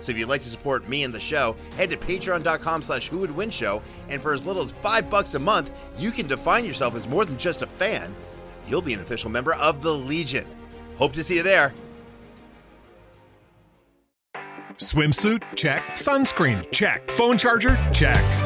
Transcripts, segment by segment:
So if you'd like to support me and the show, head to patreon.com slash who would win show, and for as little as five bucks a month, you can define yourself as more than just a fan. You'll be an official member of the Legion. Hope to see you there. Swimsuit? Check. Sunscreen? Check. Phone charger? Check.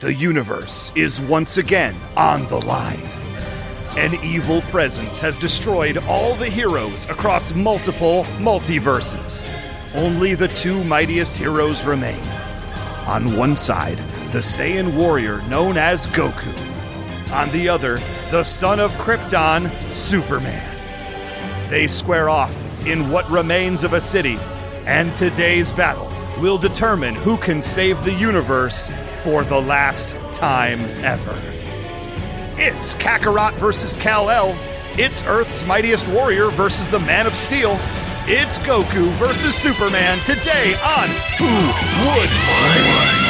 The universe is once again on the line. An evil presence has destroyed all the heroes across multiple multiverses. Only the two mightiest heroes remain. On one side, the Saiyan warrior known as Goku. On the other, the son of Krypton, Superman. They square off in what remains of a city, and today's battle will determine who can save the universe for the last time ever. It's Kakarot versus Kal-El. It's Earth's mightiest warrior versus the Man of Steel. It's Goku versus Superman today on Who Would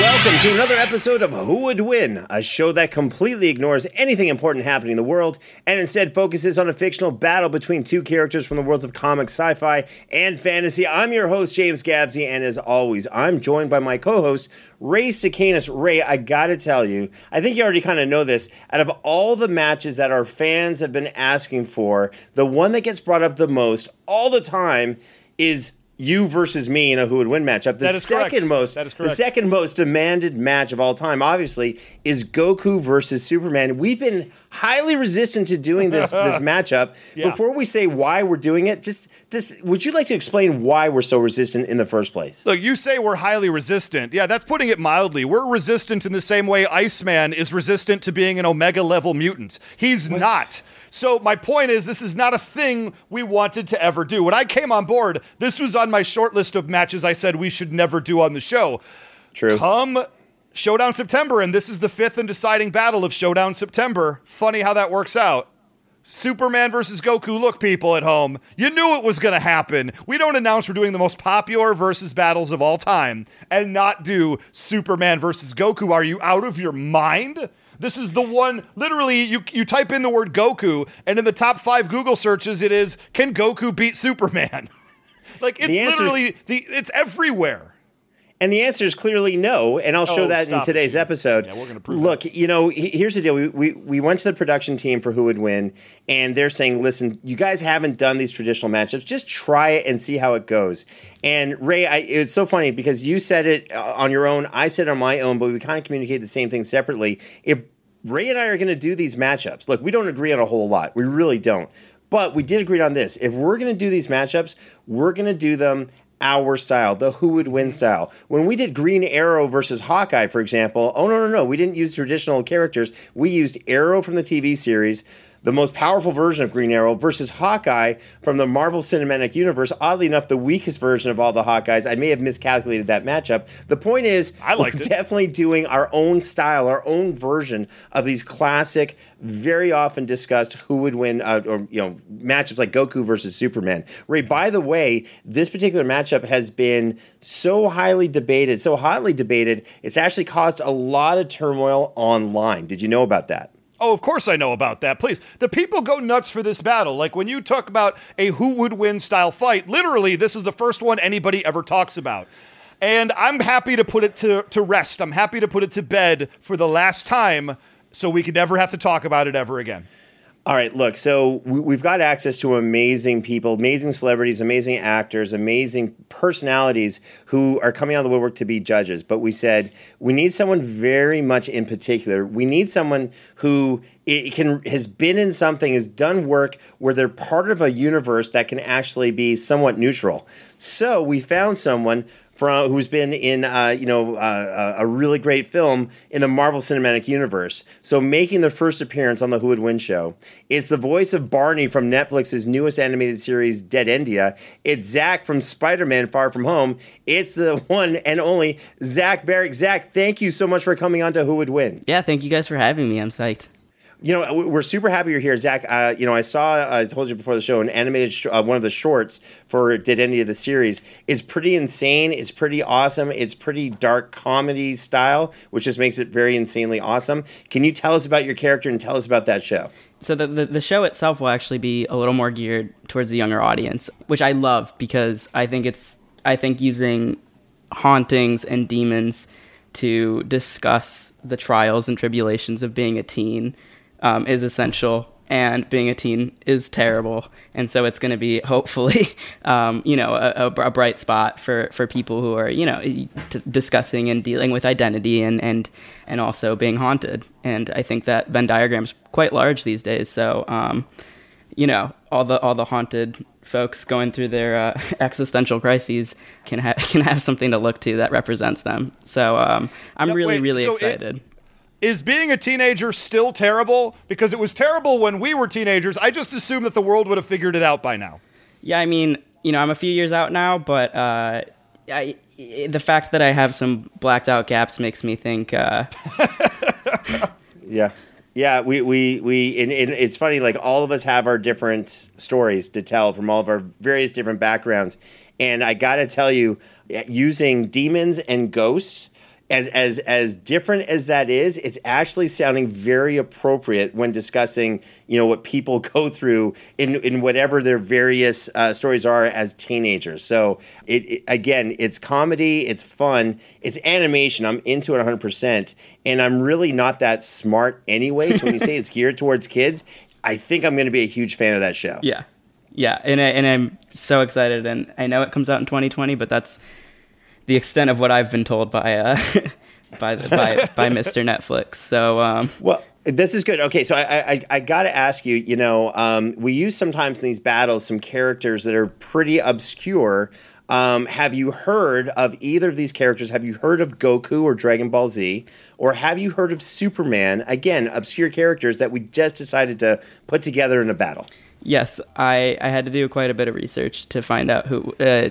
welcome to another episode of Who Would Win, a show that completely ignores anything important happening in the world and instead focuses on a fictional battle between two characters from the worlds of comics, sci fi, and fantasy. I'm your host, James Gabsy, and as always, I'm joined by my co host, Ray Sicanus. Ray, I gotta tell you, I think you already kind of know this. Out of all the matches that our fans have been asking for, the one that gets brought up the most all the time is you versus me in a who would win matchup. The That is second correct. most That is the second most demanded match of all time, obviously, is Goku versus Superman. We've been highly resistant to doing this this matchup. Yeah. Before we say why we're doing it, just just would you like to explain why we're so resistant in the first place? Look, you say we're highly resistant. Yeah, that's putting it mildly. We're resistant in the same way Iceman is resistant to being an Omega level mutant. He's not. So my point is, this is not a thing we wanted to ever do. When I came on board, this was on my short list of matches I said we should never do on the show. True. Come Showdown September, and this is the fifth and deciding battle of Showdown September. Funny how that works out. Superman versus Goku. Look, people at home, you knew it was going to happen. We don't announce we're doing the most popular versus battles of all time and not do Superman versus Goku. Are you out of your mind? This is the one, literally, you, you type in the word Goku, and in the top five Google searches, it is Can Goku beat Superman? like, it's The literally, the, it's everywhere. And the answer is clearly no, and I'll show Oh, that in stop it, today's episode. Yeah, we're gonna prove Look, you know, here's the deal. We, we we went to the production team for who would win, and they're saying, "Listen, you guys haven't done these traditional matchups. Just try it and see how it goes." And Ray, I, it's so funny because you said it uh, on your own, I said it on my own, but we kind of communicate the same thing separately. If Ray and I are going to do these matchups, look, we don't agree on a whole lot. We really don't. But we did agree on this. If we're going to do these matchups, we're going to do them our style, the who would win style. When we did Green Arrow versus Hawkeye, for example, oh no, no, no, we didn't use traditional characters. We used Arrow from the TV series, the most powerful version of Green Arrow, versus Hawkeye from the Marvel Cinematic Universe. Oddly enough, the weakest version of all the Hawkeyes. I may have miscalculated that matchup. The point is, I it. definitely doing our own style, our own version of these classic, very often discussed who would win, uh, or you know, matchups like Goku versus Superman. Ray, by the way, this particular matchup has been so highly debated, so hotly debated. It's actually caused a lot of turmoil online. Did you know about that? Oh, of course I know about that. Please. The people go nuts for this battle. Like when you talk about a who would win style fight, literally, this is the first one anybody ever talks about. And I'm happy to put it to, to rest. I'm happy to put it to bed for the last time so we could never have to talk about it ever again. All right, look, so we- we've got access to amazing people, amazing celebrities, amazing actors, amazing personalities who are coming out of the woodwork to be judges. But we said we need someone very much in particular. We need someone who i- can has been in something, has done work where they're part of a universe that can actually be somewhat neutral. So we found someone from who's been in uh, you know uh, a really great film in the Marvel Cinematic Universe. So making their first appearance on the Who Would Win show. It's the voice of Barney from Netflix's newest animated series Dead End. It's Zach from Spider-Man Far From Home. It's the one and only Zach Barack. Zach, thank you so much for coming on to Who Would Win. Yeah, thank you guys for having me. I'm psyched. You know, we- we're super happy you're here, Zach. Uh, you know, I saw, I told you before the show, an animated, sh- uh, one of the shorts for Dead End of the series is pretty insane. It's pretty awesome. It's pretty dark comedy style, which just makes it very insanely awesome. Can you tell us about your character and tell us about that show? So the, the the show itself will actually be a little more geared towards the younger audience, which I love because I think it's I think using hauntings and demons to discuss the trials and tribulations of being a teen um, is essential and being a teen is terrible. And so it's going to be hopefully um, you know a, a, bright spot for, for people who are you know t- discussing and dealing with identity and, and and also being haunted. And i think that venn diagram's quite large these days. So um, you know all the all the haunted folks going through their uh, existential crises can ha- can have something to look to that represents them. So um, i'm really wait, really so it- excited Is being a teenager still terrible? Because it was terrible when we were teenagers. I just assumed that the world would have figured it out by now. Yeah, I mean, you know, I'm a few years out now, but uh, I, the fact that I have some blacked out gaps makes me think. Uh, Yeah. Yeah, we, we, we and, and it's funny, like all of us have our different stories to tell from all of our various different backgrounds. And I got to tell you, using demons and ghosts, as, as, as different as that is, it's actually sounding very appropriate when discussing, you know, what people go through in, in whatever their various uh, stories are as teenagers. So, it, it again, it's comedy, it's fun, it's animation. I'm into it 100%. And I'm really not that smart anyway. So, when you say it's geared towards kids, I think I'm going to be a huge fan of that show. yeah, yeah, and I, and I'm so excited, and I know it comes out in 2020, but that's the extent of what I've been told by uh, by the, by by Mr. Netflix. So um, Well, this is good. Okay, so I I, I got to ask you. You know, um, we use sometimes in these battles some characters that are pretty obscure. Um, have you heard of either of these characters? Have you heard of Goku or Dragon Ball Z, or have you heard of Superman? Again, obscure characters that we just decided to put together in a battle. yes, I I had to do quite a bit of research to find out who. Uh,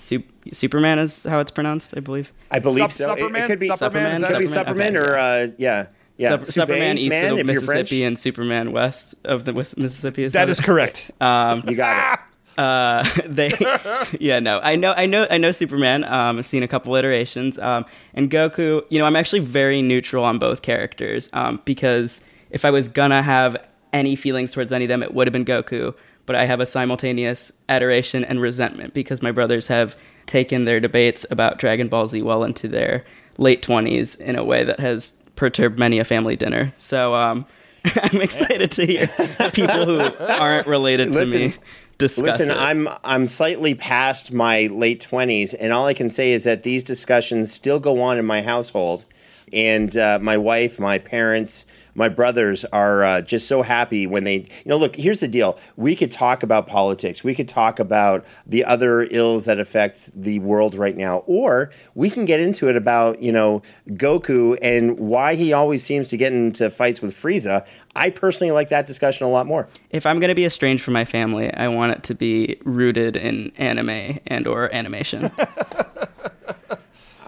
Sup- Superman is how it's pronounced, I believe. I believe Sup- so. It- It, could be Supperman, is It that- could be Superman Okay, or yeah. uh, yeah, yeah. Sup- Superman east man, of if you're French. Mississippi and Superman west of the Wis- Mississippi. Is That how is it- correct. You got it. Uh, they, yeah, no, I know, I know, I know Superman. Um, I've seen a couple iterations. Um, and Goku, you know, I'm actually very neutral on both characters. Um, because if I was gonna have any feelings towards any of them, it would have been Goku. But I have a simultaneous adoration and resentment because my brothers have taken their debates about Dragon Ball Z well into their late 20s in a way that has perturbed many a family dinner. So um, I'm excited to hear people who aren't related to me discuss Listen, it. I'm I'm slightly past my late twenties, and all I can say is that these discussions still go on in my household. And uh, my wife, my parents, my brothers are uh, just so happy when they, you know, look, here's the deal. We could talk about politics. We could talk about the other ills that affect the world right now, or we can get into it about, you know, Goku and why he always seems to get into fights with Frieza. I personally like that discussion a lot more. If I'm going to be estranged from my family, I want it to be rooted in anime and or animation.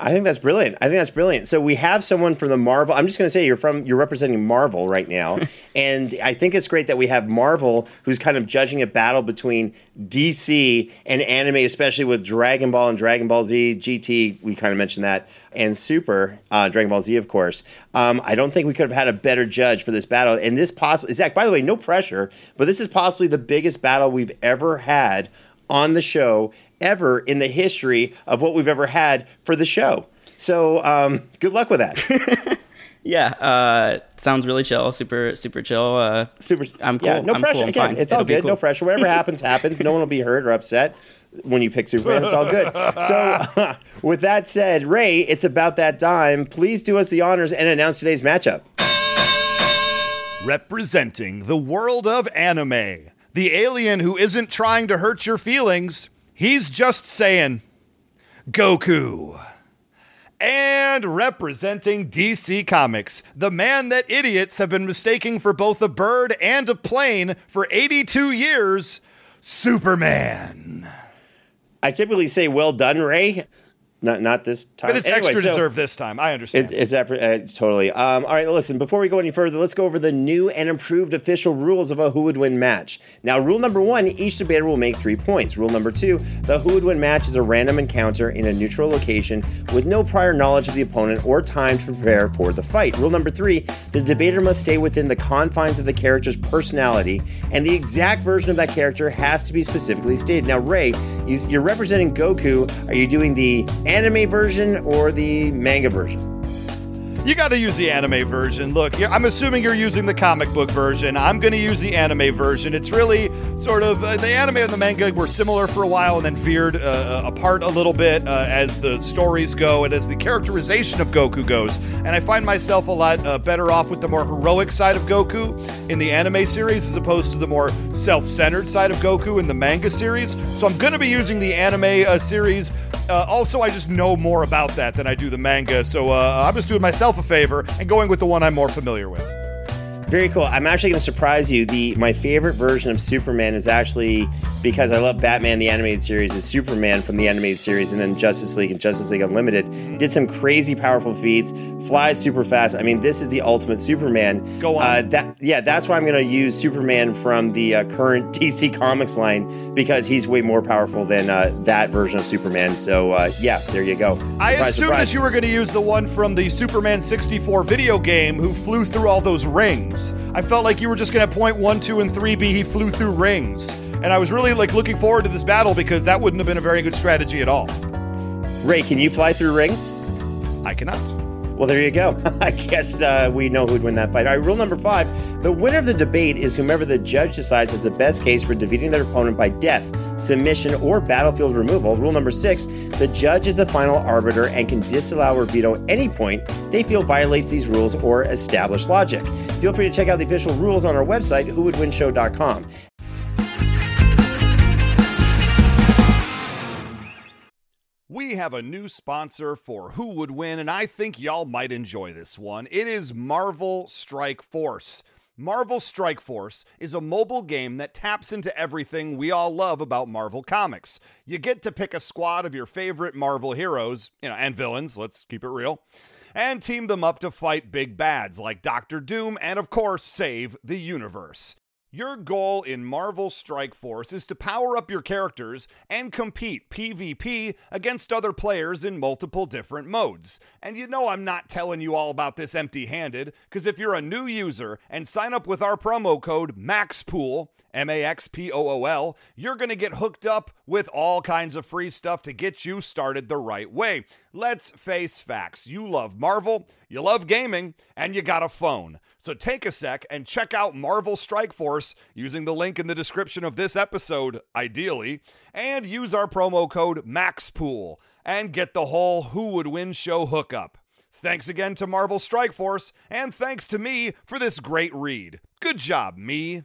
I think that's brilliant. I think that's brilliant. So we have someone from the Marvel. I'm just going to say you're from you're representing Marvel right now, and I think it's great that we have Marvel who's kind of judging a battle between DC and anime, especially with Dragon Ball and Dragon Ball Z, GT. We kind of mentioned that, and Super uh, Dragon Ball Z, of course. Um, I don't think we could have had a better judge for this battle. And this possibly, Zach. By the way, no pressure, but this is possibly the biggest battle we've ever had on the show ever in the history of what we've ever had for the show. So um, good luck with that. yeah, uh, sounds really chill. Super, super chill. Uh, super. I'm cool. Yeah, no I'm pressure. Cool. Again, fine. it's all It'll be good. cool. No pressure. Whatever happens, happens. No one will be hurt or upset when you pick Superman. It's all good. So, with that said, Ray, it's about that time. Please do us the honors and announce today's matchup. Representing the world of anime, the alien who isn't trying to hurt your feelings, he's just saying, Goku. And representing DC Comics, the man that idiots have been mistaking for both a bird and a plane for 82 years, Superman. I typically say, "Well done, Ray." Not not this time. But it's Anyway, extra so- deserved this time. I understand. It, it's, uh, it's totally. Um, all right, listen, before we go any further, let's go over the new and improved official rules of a who would win match. Now, rule number one each debater will make three points. Rule number two the who would win match is a random encounter in a neutral location with no prior knowledge of the opponent or time to prepare for the fight. Rule number three the debater must stay within the confines of the character's personality, and the exact version of that character has to be specifically stated. Now, Ray, you, you're representing Goku. Are you doing the anime version or the manga version? You got to use the anime version. Look, I'm assuming you're using the comic book version. I'm going to use the anime version. It's really sort of uh, the anime and the manga were similar for a while and then veered uh, apart a little bit uh, as the stories go and as the characterization of Goku goes. And I find myself a lot uh, better off with the more heroic side of Goku in the anime series as opposed to the more self centered side of Goku in the manga series. So I'm going to be using the anime uh, series. Uh, also, I just know more about that than I do the manga. So uh, I'm just doing myself a favor and going with the one I'm more familiar with. Very cool. I'm actually going to surprise you. The my favorite version of Superman is actually because I love Batman the animated series is Superman from the animated series, and then Justice League and Justice League Unlimited did some crazy powerful feats, flies super fast. I mean, this is the ultimate Superman. Go on. Uh, that yeah, that's why I'm going to use Superman from the uh, current DC Comics line because he's way more powerful than uh, that version of Superman. So uh, yeah, there you go. I Surprise, assumed surprise. that you were going to use the one from the Superman 64 video game who flew through all those rings. I felt like you were just going to point one, two, and three be he flew through rings. And I was really like looking forward to this battle because that wouldn't have been a very good strategy at all. Ray, can you fly through rings? I cannot. Well, there you go. I guess uh, we know who'd win that fight. All right, rule number five the winner of the debate is whomever the judge decides has the best case for defeating their opponent by death, submission, or battlefield removal. Rule number six the judge is the final arbiter and can disallow or veto any point they feel violates these rules or established logic. Feel free to check out the official rules on our website, whowouldwinshow.com. We have a new sponsor for Who Would Win, and I think y'all might enjoy this one. It is Marvel Strike Force. Marvel Strike Force is a mobile game that taps into everything we all love about Marvel Comics. You get to pick a squad of your favorite Marvel heroes, you know, and villains, let's keep it real, and team them up to fight big bads like Doctor Doom and, of course, save the universe. Your goal in Marvel Strike Force is to power up your characters and compete PvP against other players in multiple different modes. And you know I'm not telling you all about this empty handed, because if you're a new user and sign up with our promo code MAXPOOL, M A X P O O L, you're going to get hooked up with all kinds of free stuff to get you started the right way. Let's face facts. You love Marvel, you love gaming, and you got a phone. So take a sec and check out Marvel Strike Force using the link in the description of this episode, ideally, and use our promo code MAXPOOL and get the whole Who Would Win show hookup. Thanks again to Marvel Strike Force, and thanks to me for this great read. Good job, me.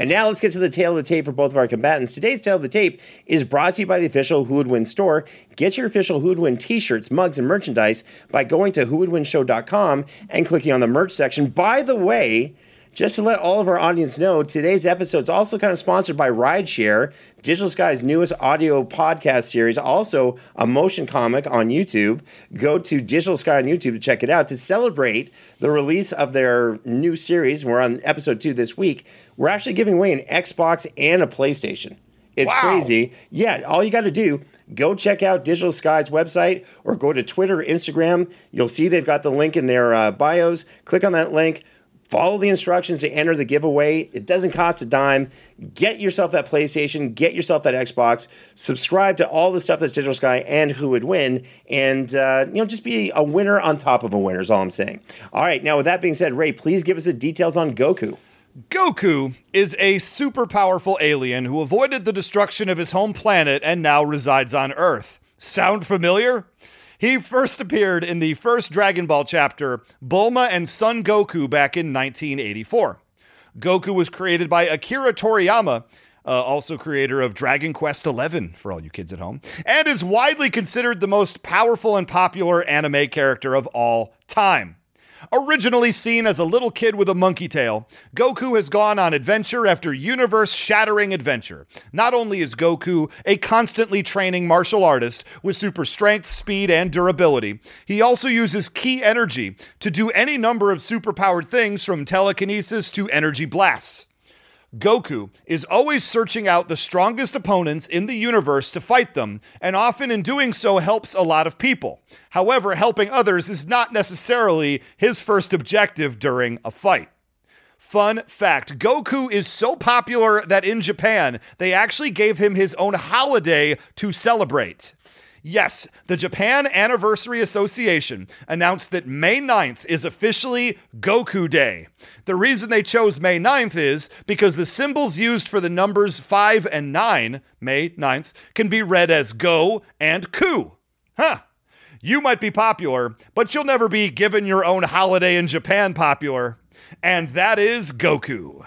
And now let's get to the tail of the tape for both of our combatants. Today's tail of the tape is brought to you by the official Who Would Win store. Get your official Who Would Win t-shirts, mugs, and merchandise by going to whowouldwinshow.com and clicking on the merch section. By the way, just to let all of our audience know, today's episode is also kind of sponsored by Rideshare, Digital Sky's newest audio podcast series, also a motion comic on YouTube. Go to Digital Sky on YouTube to check it out to celebrate the release of their new series. We're on episode two this week. We're actually giving away an Xbox and a PlayStation. It's Wow. crazy. Yeah, all you got to do, go check out Digital Sky's website or go to Twitter or Instagram. You'll see they've got the link in their uh, bios. Click on that link. Follow the instructions to enter the giveaway. It doesn't cost a dime. Get yourself that PlayStation, get yourself that Xbox, subscribe to all the stuff that's Digital Sky and who would win, and uh, you know just be a winner on top of a winner. Is all I'm saying. All right, now with that being said, Ray, please give us the details on Goku. Goku is a super powerful alien who avoided the destruction of his home planet and now resides on Earth. Sound familiar? He first appeared in the first Dragon Ball chapter, Bulma and Son Goku, back in 1984. Goku was created by Akira Toriyama, uh, also creator of Dragon Quest XI, for all you kids at home, and is widely considered the most powerful and popular anime character of all time. Originally seen as a little kid with a monkey tail, Goku has gone on adventure after universe shattering adventure. Not only is Goku a constantly training martial artist with super strength, speed, and durability, he also uses ki energy to do any number of superpowered things from telekinesis to energy blasts. Goku is always searching out the strongest opponents in the universe to fight them, and often in doing so helps a lot of people. However, helping others is not necessarily his first objective during a fight. Fun fact Goku is so popular that in Japan, they actually gave him his own holiday to celebrate. Yes, the Japan Anniversary Association announced that May 9th is officially Goku Day. The reason they chose May 9th is because the symbols used for the numbers 5 and 9, May 9th, can be read as Go and Ku. Huh. You might be popular, but you'll never be given your own holiday in Japan popular. And that is Goku.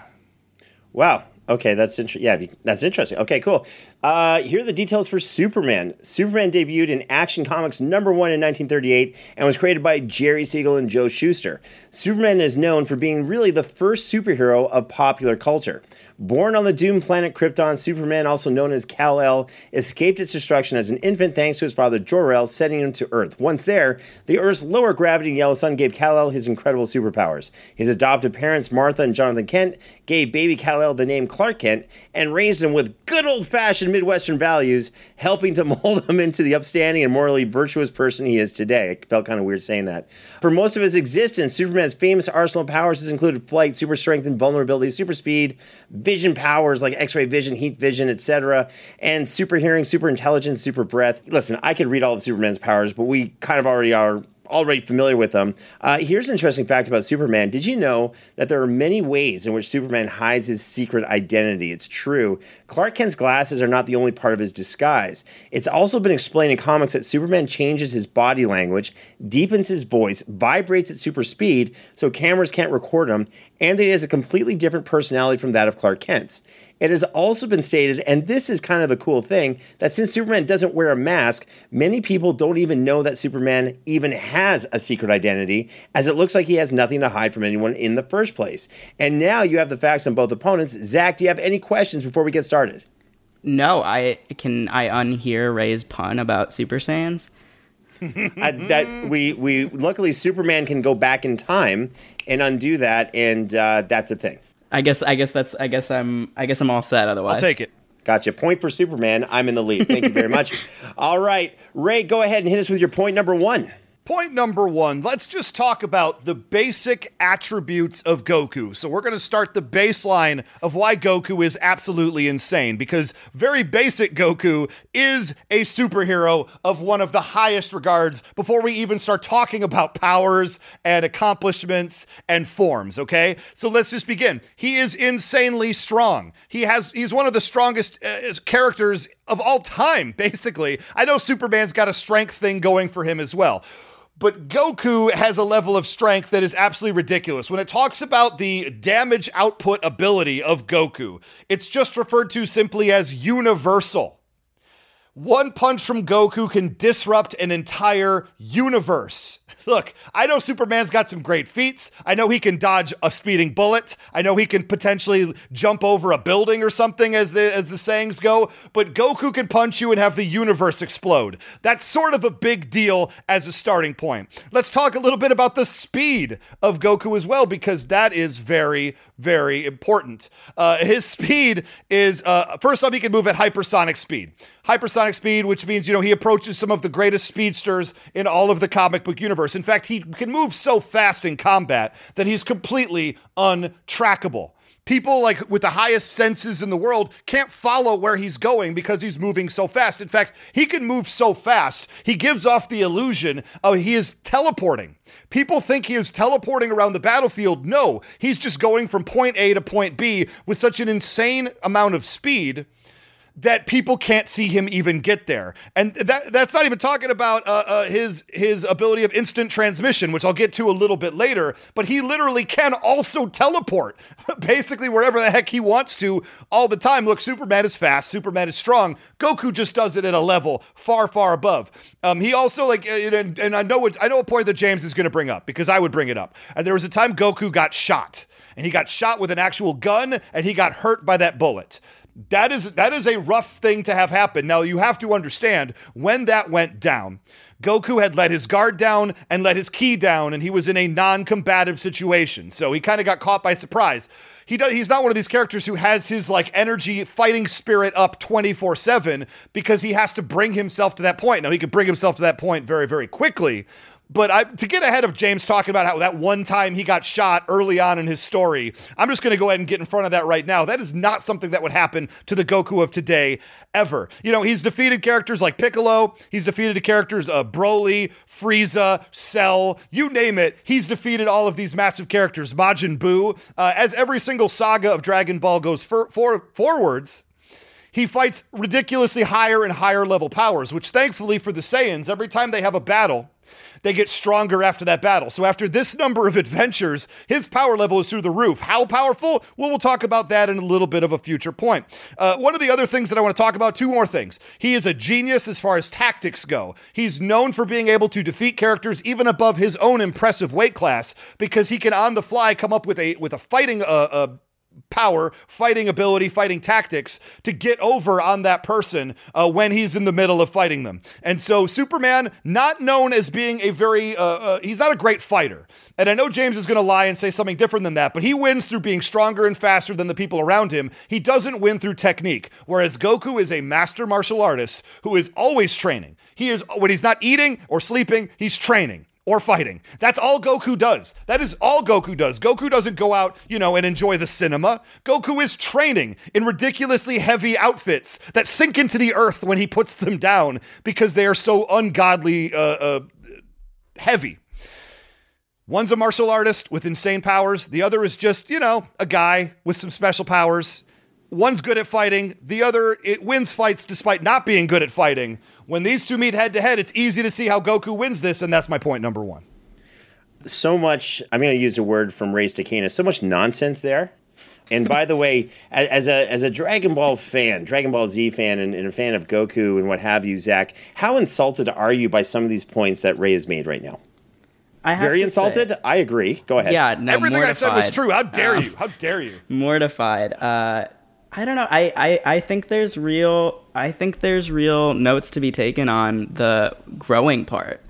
Wow. Okay, that's interesting. Yeah, that's interesting. Okay, cool. Uh, here are the details for Superman. Superman debuted in Action Comics number one in 1938 and was created by Jerry Siegel and Joe Shuster. Superman is known for being really the first superhero of popular culture. Born on the doomed planet Krypton, Superman, also known as Kal-El, escaped its destruction as an infant thanks to his father Jor-El, sending him to Earth. Once there, the Earth's lower gravity and yellow sun gave Kal-El his incredible superpowers. His adopted parents, Martha and Jonathan Kent, gave baby Kal-El the name Clark Kent and raised him with good old-fashioned Midwestern values, helping to mold him into the upstanding and morally virtuous person he is today. It felt kind of weird saying that. For most of his existence, Superman's famous arsenal of powers has included flight, super strength, and vulnerability, super speed, vision powers like X-ray vision, heat vision, etc., and super hearing, super intelligence, super breath. Listen, I could read all of Superman's powers, but we kind of already are already familiar with them. Uh, here's an interesting fact about Superman. Did you know that there are many ways in which Superman hides his secret identity? It's true. Clark Kent's glasses are not the only part of his disguise. It's also been explained in comics that Superman changes his body language, deepens his voice, vibrates at super speed so cameras can't record him, and that he has a completely different personality from that of Clark Kent's. It has also been stated, and this is kind of the cool thing, that since Superman doesn't wear a mask, many people don't even know that Superman even has a secret identity, as it looks like he has nothing to hide from anyone in the first place. And now you have the facts on both opponents. Zach, do you have any questions before we get started? No, I can I unhear Ray's pun about Super Saiyans. uh, that we we luckily Superman can go back in time and undo that, and uh, that's a thing. I guess I guess that's I guess I'm I guess I'm all set otherwise. I'll take it. Gotcha. Point for Superman. I'm in the lead. Thank you very much. all right, Ray, go ahead and hit us with your point number one. Point number one, let's just talk about the basic attributes of Goku. So, we're going to start the baseline of why Goku is absolutely insane because very basic Goku is a superhero of one of the highest regards before we even start talking about powers and accomplishments and forms, okay? So, let's just begin. He is insanely strong. He has he's one of the strongest uh, characters of all time, basically. I know Superman's got a strength thing going for him as well but Goku has a level of strength that is absolutely ridiculous. When it talks about the damage output ability of Goku, it's just referred to simply as universal. One punch from Goku can disrupt an entire universe. Look, I know Superman's got some great feats. I know he can dodge a speeding bullet. I know he can potentially jump over a building or something, as the as the sayings go. But Goku can punch you and have the universe explode. That's sort of a big deal as a starting point. Let's talk a little bit about the speed of Goku as well, because that is very, very important. Uh, his speed is uh, first off, he can move at hypersonic speed hypersonic speed, which means, you know, he approaches some of the greatest speedsters in all of the comic book universe. In fact, he can move so fast in combat that he's completely untrackable. People like with the highest senses in the world can't follow where he's going because he's moving so fast. In fact, he can move so fast, he gives off the illusion of he is teleporting. People think he is teleporting around the battlefield. No, he's just going from point A to point B with such an insane amount of speed that people can't see him even get there. And that that's not even talking about uh, uh, his his ability of instant transmission, which I'll get to a little bit later. But he literally can also teleport, basically wherever the heck he wants to, all the time. Look, Superman is fast, Superman is strong. Goku just does it at a level far, far above. Um, he also like, uh, and, and I know what I know a point that James is going to bring up because I would bring it up. And there was a time Goku got shot and he got shot with an actual gun and he got hurt by that bullet. That is that is a rough thing to have happen. Now you have to understand when that went down. Goku had let his guard down and let his ki down, and he was in a non-combative situation. So he kind of got caught by surprise. He does, he's not one of these characters who has his like energy fighting spirit up 24/7 because he has to bring himself to that point. Now he can bring himself to that point very very quickly, but I, to get ahead of James talking about how that one time he got shot early on in his story, I'm just going to go ahead and get in front of that right now. That is not something that would happen to the Goku of today ever. You know, he's defeated characters like Piccolo, he's defeated characters uh, Broly, Frieza, Cell, you name it. He's defeated all of these massive characters. Majin Buu. Uh, as every single saga of Dragon Ball goes for, for, forwards, he fights ridiculously higher and higher level powers, which thankfully for the Saiyans, every time they have a battle, they get stronger after that battle. So after this number of adventures, his power level is through the roof. How powerful? Well, we'll talk about that in a little bit of a future point. Uh, one of the other things that I want to talk about, two more things. He is a genius as far as tactics go. He's known for being able to defeat characters even above his own impressive weight class because he can on the fly come up with a with a fighting uh, uh power, fighting ability, fighting tactics to get over on that person uh, when he's in the middle of fighting them. And so Superman, not known as being a very, uh, uh, he's not a great fighter. And I know James is going to lie and say something different than that, but he wins through being stronger and faster than the people around him. He doesn't win through technique. Whereas Goku is a master martial artist who is always training. He is, when he's not eating or sleeping, he's training or fighting. That's all Goku does. That is all Goku does. Goku doesn't go out, you know, and enjoy the cinema. Goku is training in ridiculously heavy outfits that sink into the earth when he puts them down because they are so ungodly uh, uh, heavy. One's a martial artist with insane powers. The other is just, you know, a guy with some special powers. One's good at fighting. The other it wins fights despite not being good at fighting. When these two meet head to head, it's easy to see how Goku wins this, and that's my point number one. So much, I'm going to use a word from Ray's Takina, so much nonsense there. And by the way, as a as a Dragon Ball fan, Dragon Ball Z fan, and, and a fan of Goku and what have you, Zach, how insulted are you by some of these points that Ray has made right now? I have Very insulted. say- I agree. Go ahead. yeah, no, Everything I said was true. How dare Um, you? How dare you? mortified. Uh, I don't know. I, I, I think there's real. I think there's real notes to be taken on the growing part.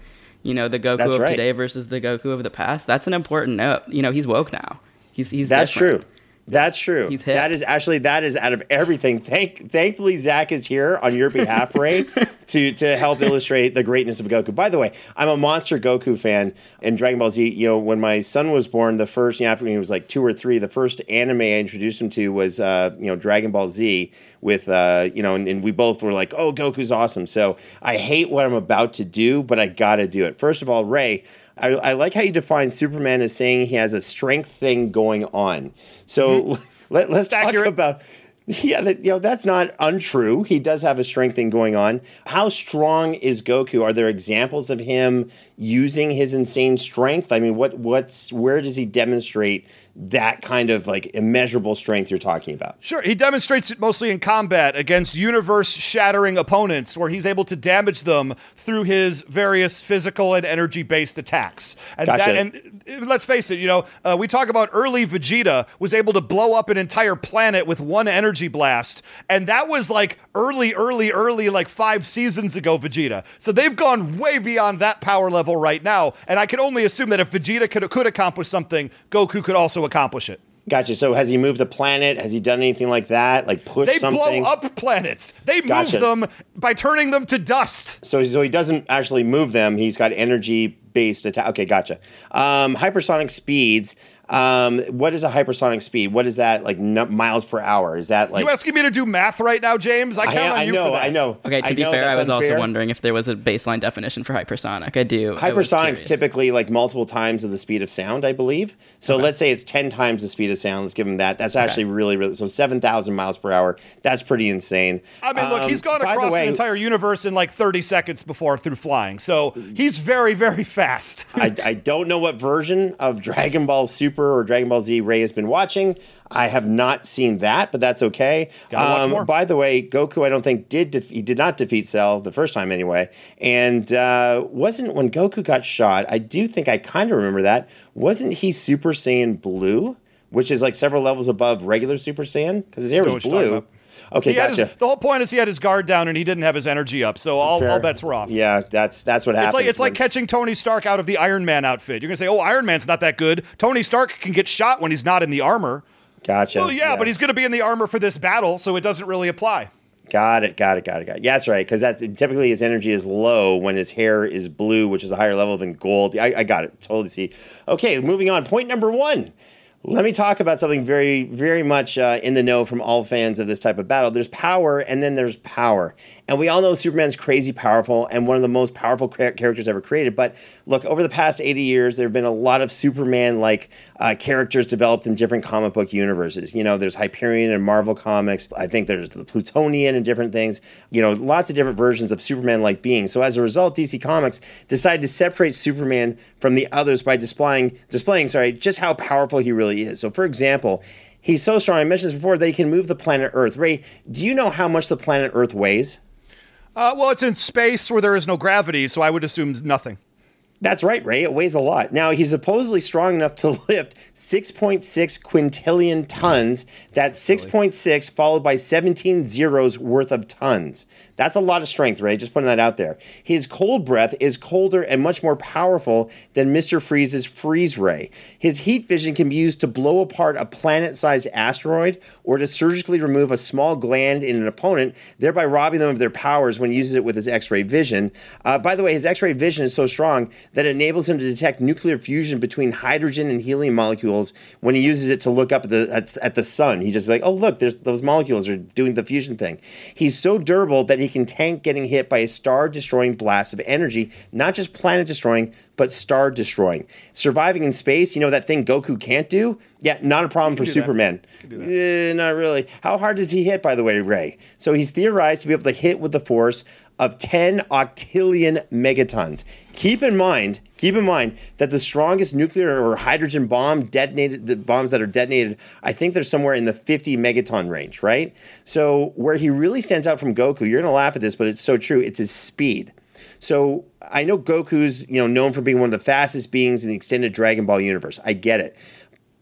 You know, the Goku That's of right. today versus the Goku of the past. That's an important note. You know, he's woke now. He's he's That's different. true. That's true. He's hip. That is actually that is out of everything. Thank thankfully Zach is here on your behalf, Ray, to to help illustrate the greatness of Goku. By the way, I'm a monster Goku fan and Dragon Ball Z. You know, when my son was born, the first you know, after he was like two or three, the first anime I introduced him to was uh, you know Dragon Ball Z with uh, you know, and, and we both were like, oh, Goku's awesome. So I hate what I'm about to do, but I gotta do it. First of all, Ray. I, I like how you define Superman as saying he has a strength thing going on. So mm-hmm. let, let's talk accurate. about. Yeah, that, you know that's not untrue. He does have a strength thing going on. How strong is Goku? Are there examples of him using his insane strength? I mean, what what's where does he demonstrate that kind of like immeasurable strength you're talking about? Sure, he demonstrates it mostly in combat against universe shattering opponents where he's able to damage them through his various physical and energy based attacks. And Gotcha. that and uh, let's face it, you know, uh, we talk about early Vegeta was able to blow up an entire planet with one energy blast, and that was like early early early like 5 seasons ago Vegeta. So they've gone way beyond that power level right now, and I can only assume that if Vegeta could could accomplish something, Goku could also accomplish it. Gotcha. So has he moved a planet? Has he done anything like that? Like push They something? blow up planets. They Gotcha. move them by turning them to dust. So, so he doesn't actually move them. He's got energy based attack. Okay, gotcha. Um, hypersonic speeds. Um, what is a hypersonic speed? What is that like n- miles per hour? Is that like? you asking me to do math right now, James? I count I, on I you know, for that. I know. Okay, to I be know fair, I that's was also wondering if there was a baseline definition for hypersonic. I do. I was Hypersonics curious. typically like multiple times of the speed of sound, I believe. So let's say it's ten times the speed of sound. Let's give him that. That's actually really, really. So seven thousand miles per hour. That's pretty insane. I mean, look, Um, he's gone by the across way, an entire universe in like 30 seconds before through flying. So he's very, very fast. I, I don't know what version of Dragon Ball Super or Dragon Ball Z Ray has been watching. I have not seen that, but that's okay. Um. By the way, Goku, I don't think did def- he did not defeat Cell the first time anyway, and uh, wasn't when Goku got shot. I do think I kind of remember that. Wasn't he Super Saiyan Blue, which is like several levels above regular Super Saiyan because his hair was blue. Okay, He had gotcha. his, the whole point is he had his guard down and he didn't have his energy up. So all, all bets were off. Yeah, that's that's what happens. It's like it's like catching Tony Stark out of the Iron Man outfit. You're gonna say, "Oh, Iron Man's not that good." Tony Stark can get shot when he's not in the armor. Gotcha. Well, yeah, but he's gonna be in the armor for this battle, so it doesn't really apply. Got it, got it, got it, got it. Yeah, that's right. Because that's typically his energy is low when his hair is blue, which is a higher level than gold. I, I got it. Totally see. Okay, moving on. Point number one. Let me talk about something very, very much uh, in the know from all fans of this type of battle. There's power, and then there's power. And we all know Superman's crazy powerful and one of the most powerful char- characters ever created. But look, over the past 80 years, there have been a lot of Superman like uh, characters developed in different comic book universes. You know, there's Hyperion and Marvel Comics. I think there's the Plutonian and different things. You know, lots of different versions of Superman like beings. So as a result, DC Comics decided to separate Superman from the others by displaying, displaying, sorry, just how powerful he really is. So, for example, he's so strong. I mentioned this before. They can move the planet Earth. Ray, do you know how much the planet Earth weighs? Uh, well, it's in space where there is no gravity, so I would assume nothing. That's right, Ray. It weighs a lot. Now, he's supposedly strong enough to lift 6.6 quintillion tons. That's 6.6 followed by 17 zeros worth of tons. That's a lot of strength, Ray. Just putting that out there. His cold breath is colder and much more powerful than Mr. Freeze's freeze ray. His heat vision can be used to blow apart a planet sized asteroid or to surgically remove a small gland in an opponent, thereby robbing them of their powers when he uses it with his X ray vision. Uh, by the way, his X ray vision is so strong that it enables him to detect nuclear fusion between hydrogen and helium molecules when he uses it to look up at the, at, at the sun. He just like, oh, look, those molecules are doing the fusion thing. He's so durable that he can tank getting hit by a star destroying blast of energy, not just planet destroying, but star destroying. Surviving in space, you know that thing Goku can't do? Yeah, not a problem for. Superman. Eh, not really. How hard does he hit, by the way, Ray? So he's theorized to be able to hit with the Force of 10 octillion megatons. Keep in mind, keep in mind that the strongest nuclear or hydrogen bomb detonated, the bombs that are detonated, I think they're somewhere in the 50 megaton range, right? So where he really stands out from Goku, you're gonna laugh at this, but it's so true. It's his speed. So I know Goku's, you know, known for being one of the fastest beings in the extended Dragon Ball universe. I get it.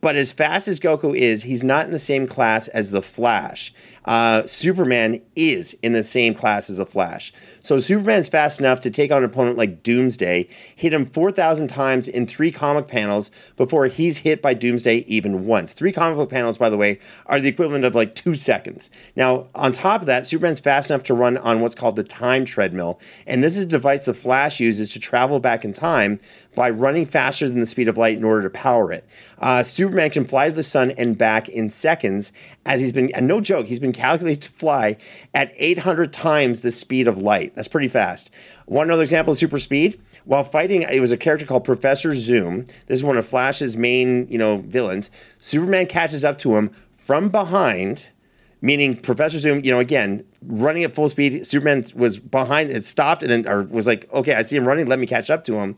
But as fast as Goku is, he's not in the same class as the Flash. Uh, Superman is in the same class as the Flash. So Superman's fast enough to take on an opponent like Doomsday, hit him 4,000 times in three comic panels before he's hit by Doomsday even once. Three comic book panels, by the way, are the equivalent of like two seconds. Now, on top of that, Superman's fast enough to run on what's called the time treadmill. And this is a device the Flash uses to travel back in time by running faster than the speed of light in order to power it. Uh, Superman can fly to the sun and back in seconds, as he's been, and no joke, he's been calculated to fly at 800 times the speed of light. That's pretty fast. One other example of super speed. While fighting, it was a character called Professor Zoom. This is one of Flash's main, you know, villains. Superman catches up to him from behind, meaning Professor Zoom, you know, again, running at full speed. Superman was behind, it stopped, and then or was like, okay, I see him running, let me catch up to him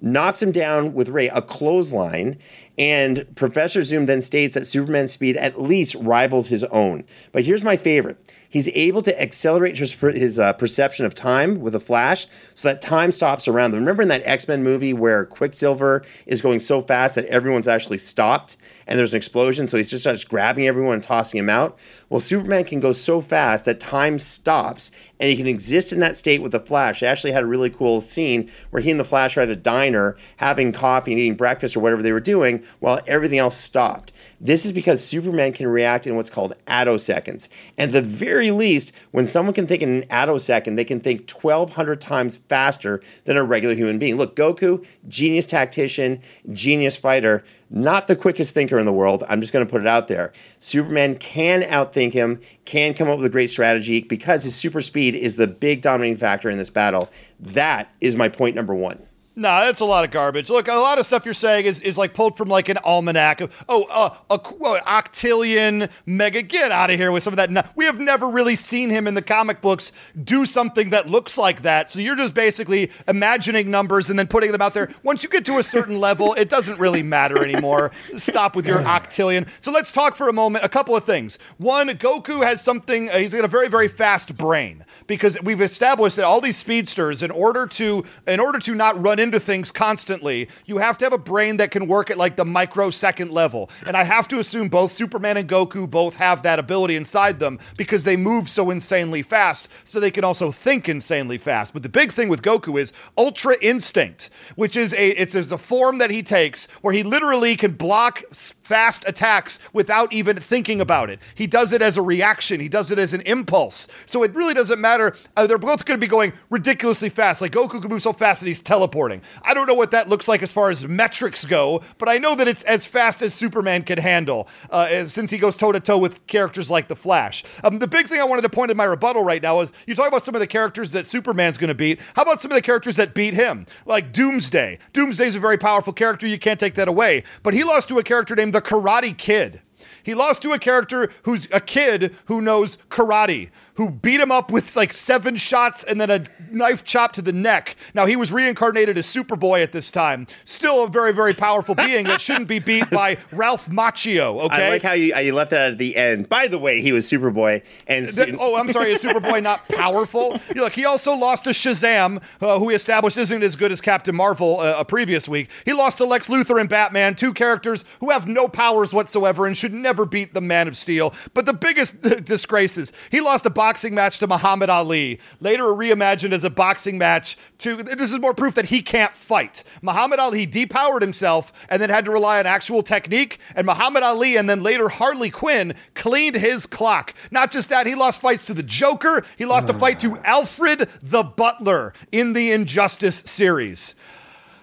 knocks him down with Ray, a clothesline. And Professor Zoom then states that Superman's speed at least rivals his own. But here's my favorite he's able to accelerate his, his uh, perception of time with a flash so that time stops around them. Remember in that X Men movie where Quicksilver is going so fast that everyone's actually stopped and there's an explosion, so he's just starts grabbing everyone and tossing him out? Well, Superman can go so fast that time stops and he can exist in that state with the Flash. They actually had a really cool scene where he and the Flash are at a diner having coffee and eating breakfast or whatever they were doing while everything else stopped. This is because Superman can react in what's called attoseconds. And at the very least, when someone can think in an attosecond, they can think 1,200 times faster than a regular human being. Look, Goku, genius tactician, genius fighter, not the quickest thinker in the world. I'm just going to put it out there. Superman can outthink him, can come up with a great strategy because his super speed is the big dominating factor in this battle. That is my point number one. No, nah, that's a lot of garbage. Look, a lot of stuff you're saying is, is like pulled from like an almanac. Of, oh, uh, a, octillion mega. Get out of here with some of that. We have never really seen him in the comic books do something that looks like that. So you're just basically imagining numbers and then putting them out there. Once you get to a certain level, it doesn't really matter anymore. Stop with your octillion. So let's talk for a moment. A couple of things. One, Goku has something. Uh, he's got a very very fast brain because we've established that all these speedsters, in order to in order to not run into things constantly, you have to have a brain that can work at like the microsecond level. And I have to assume both Superman and Goku both have that ability inside them because they move so insanely fast, so they can also think insanely fast. But the big thing with Goku is Ultra Instinct, which is a it's, it's a form that he takes where he literally can block fast attacks without even thinking about it. He does it as a reaction, he does it as an impulse. So it really doesn't matter. Uh, they're both going to be going ridiculously fast. Like Goku can move so fast that he's teleporting. I don't know what that looks like as far as metrics go, but I know that it's as fast as Superman can handle uh, since he goes toe to toe with characters like the Flash. Um, the big thing I wanted to point in my rebuttal right now is you talk about some of the characters that Superman's going to beat. How about some of the characters that beat him? Like Doomsday. Doomsday's a very powerful character. You can't take that away. But he lost to a character named the Karate Kid. He lost to a character who's a kid who knows karate, who beat him up with like seven shots and then a knife chop to the neck. Now, he was reincarnated as Superboy at this time. Still a very, very powerful being that shouldn't be beat by Ralph Macchio, okay? I like how you, you left that at the end. By the way, he was Superboy. and Oh, I'm sorry, is Superboy not powerful? Look, he also lost to Shazam, uh, who he established isn't as good as Captain Marvel uh, a previous week. He lost to Lex Luthor and Batman, two characters who have no powers whatsoever and should never beat the Man of Steel. But the biggest disgrace is he lost a boxing match to Muhammad Ali, later reimagined as a boxing match to this is more proof that he can't fight. Muhammad Ali depowered himself and then had to rely on actual technique, and Muhammad Ali and then later Harley Quinn cleaned his clock. Not just that, he lost fights to the Joker, he lost a fight to Alfred the Butler in the Injustice series.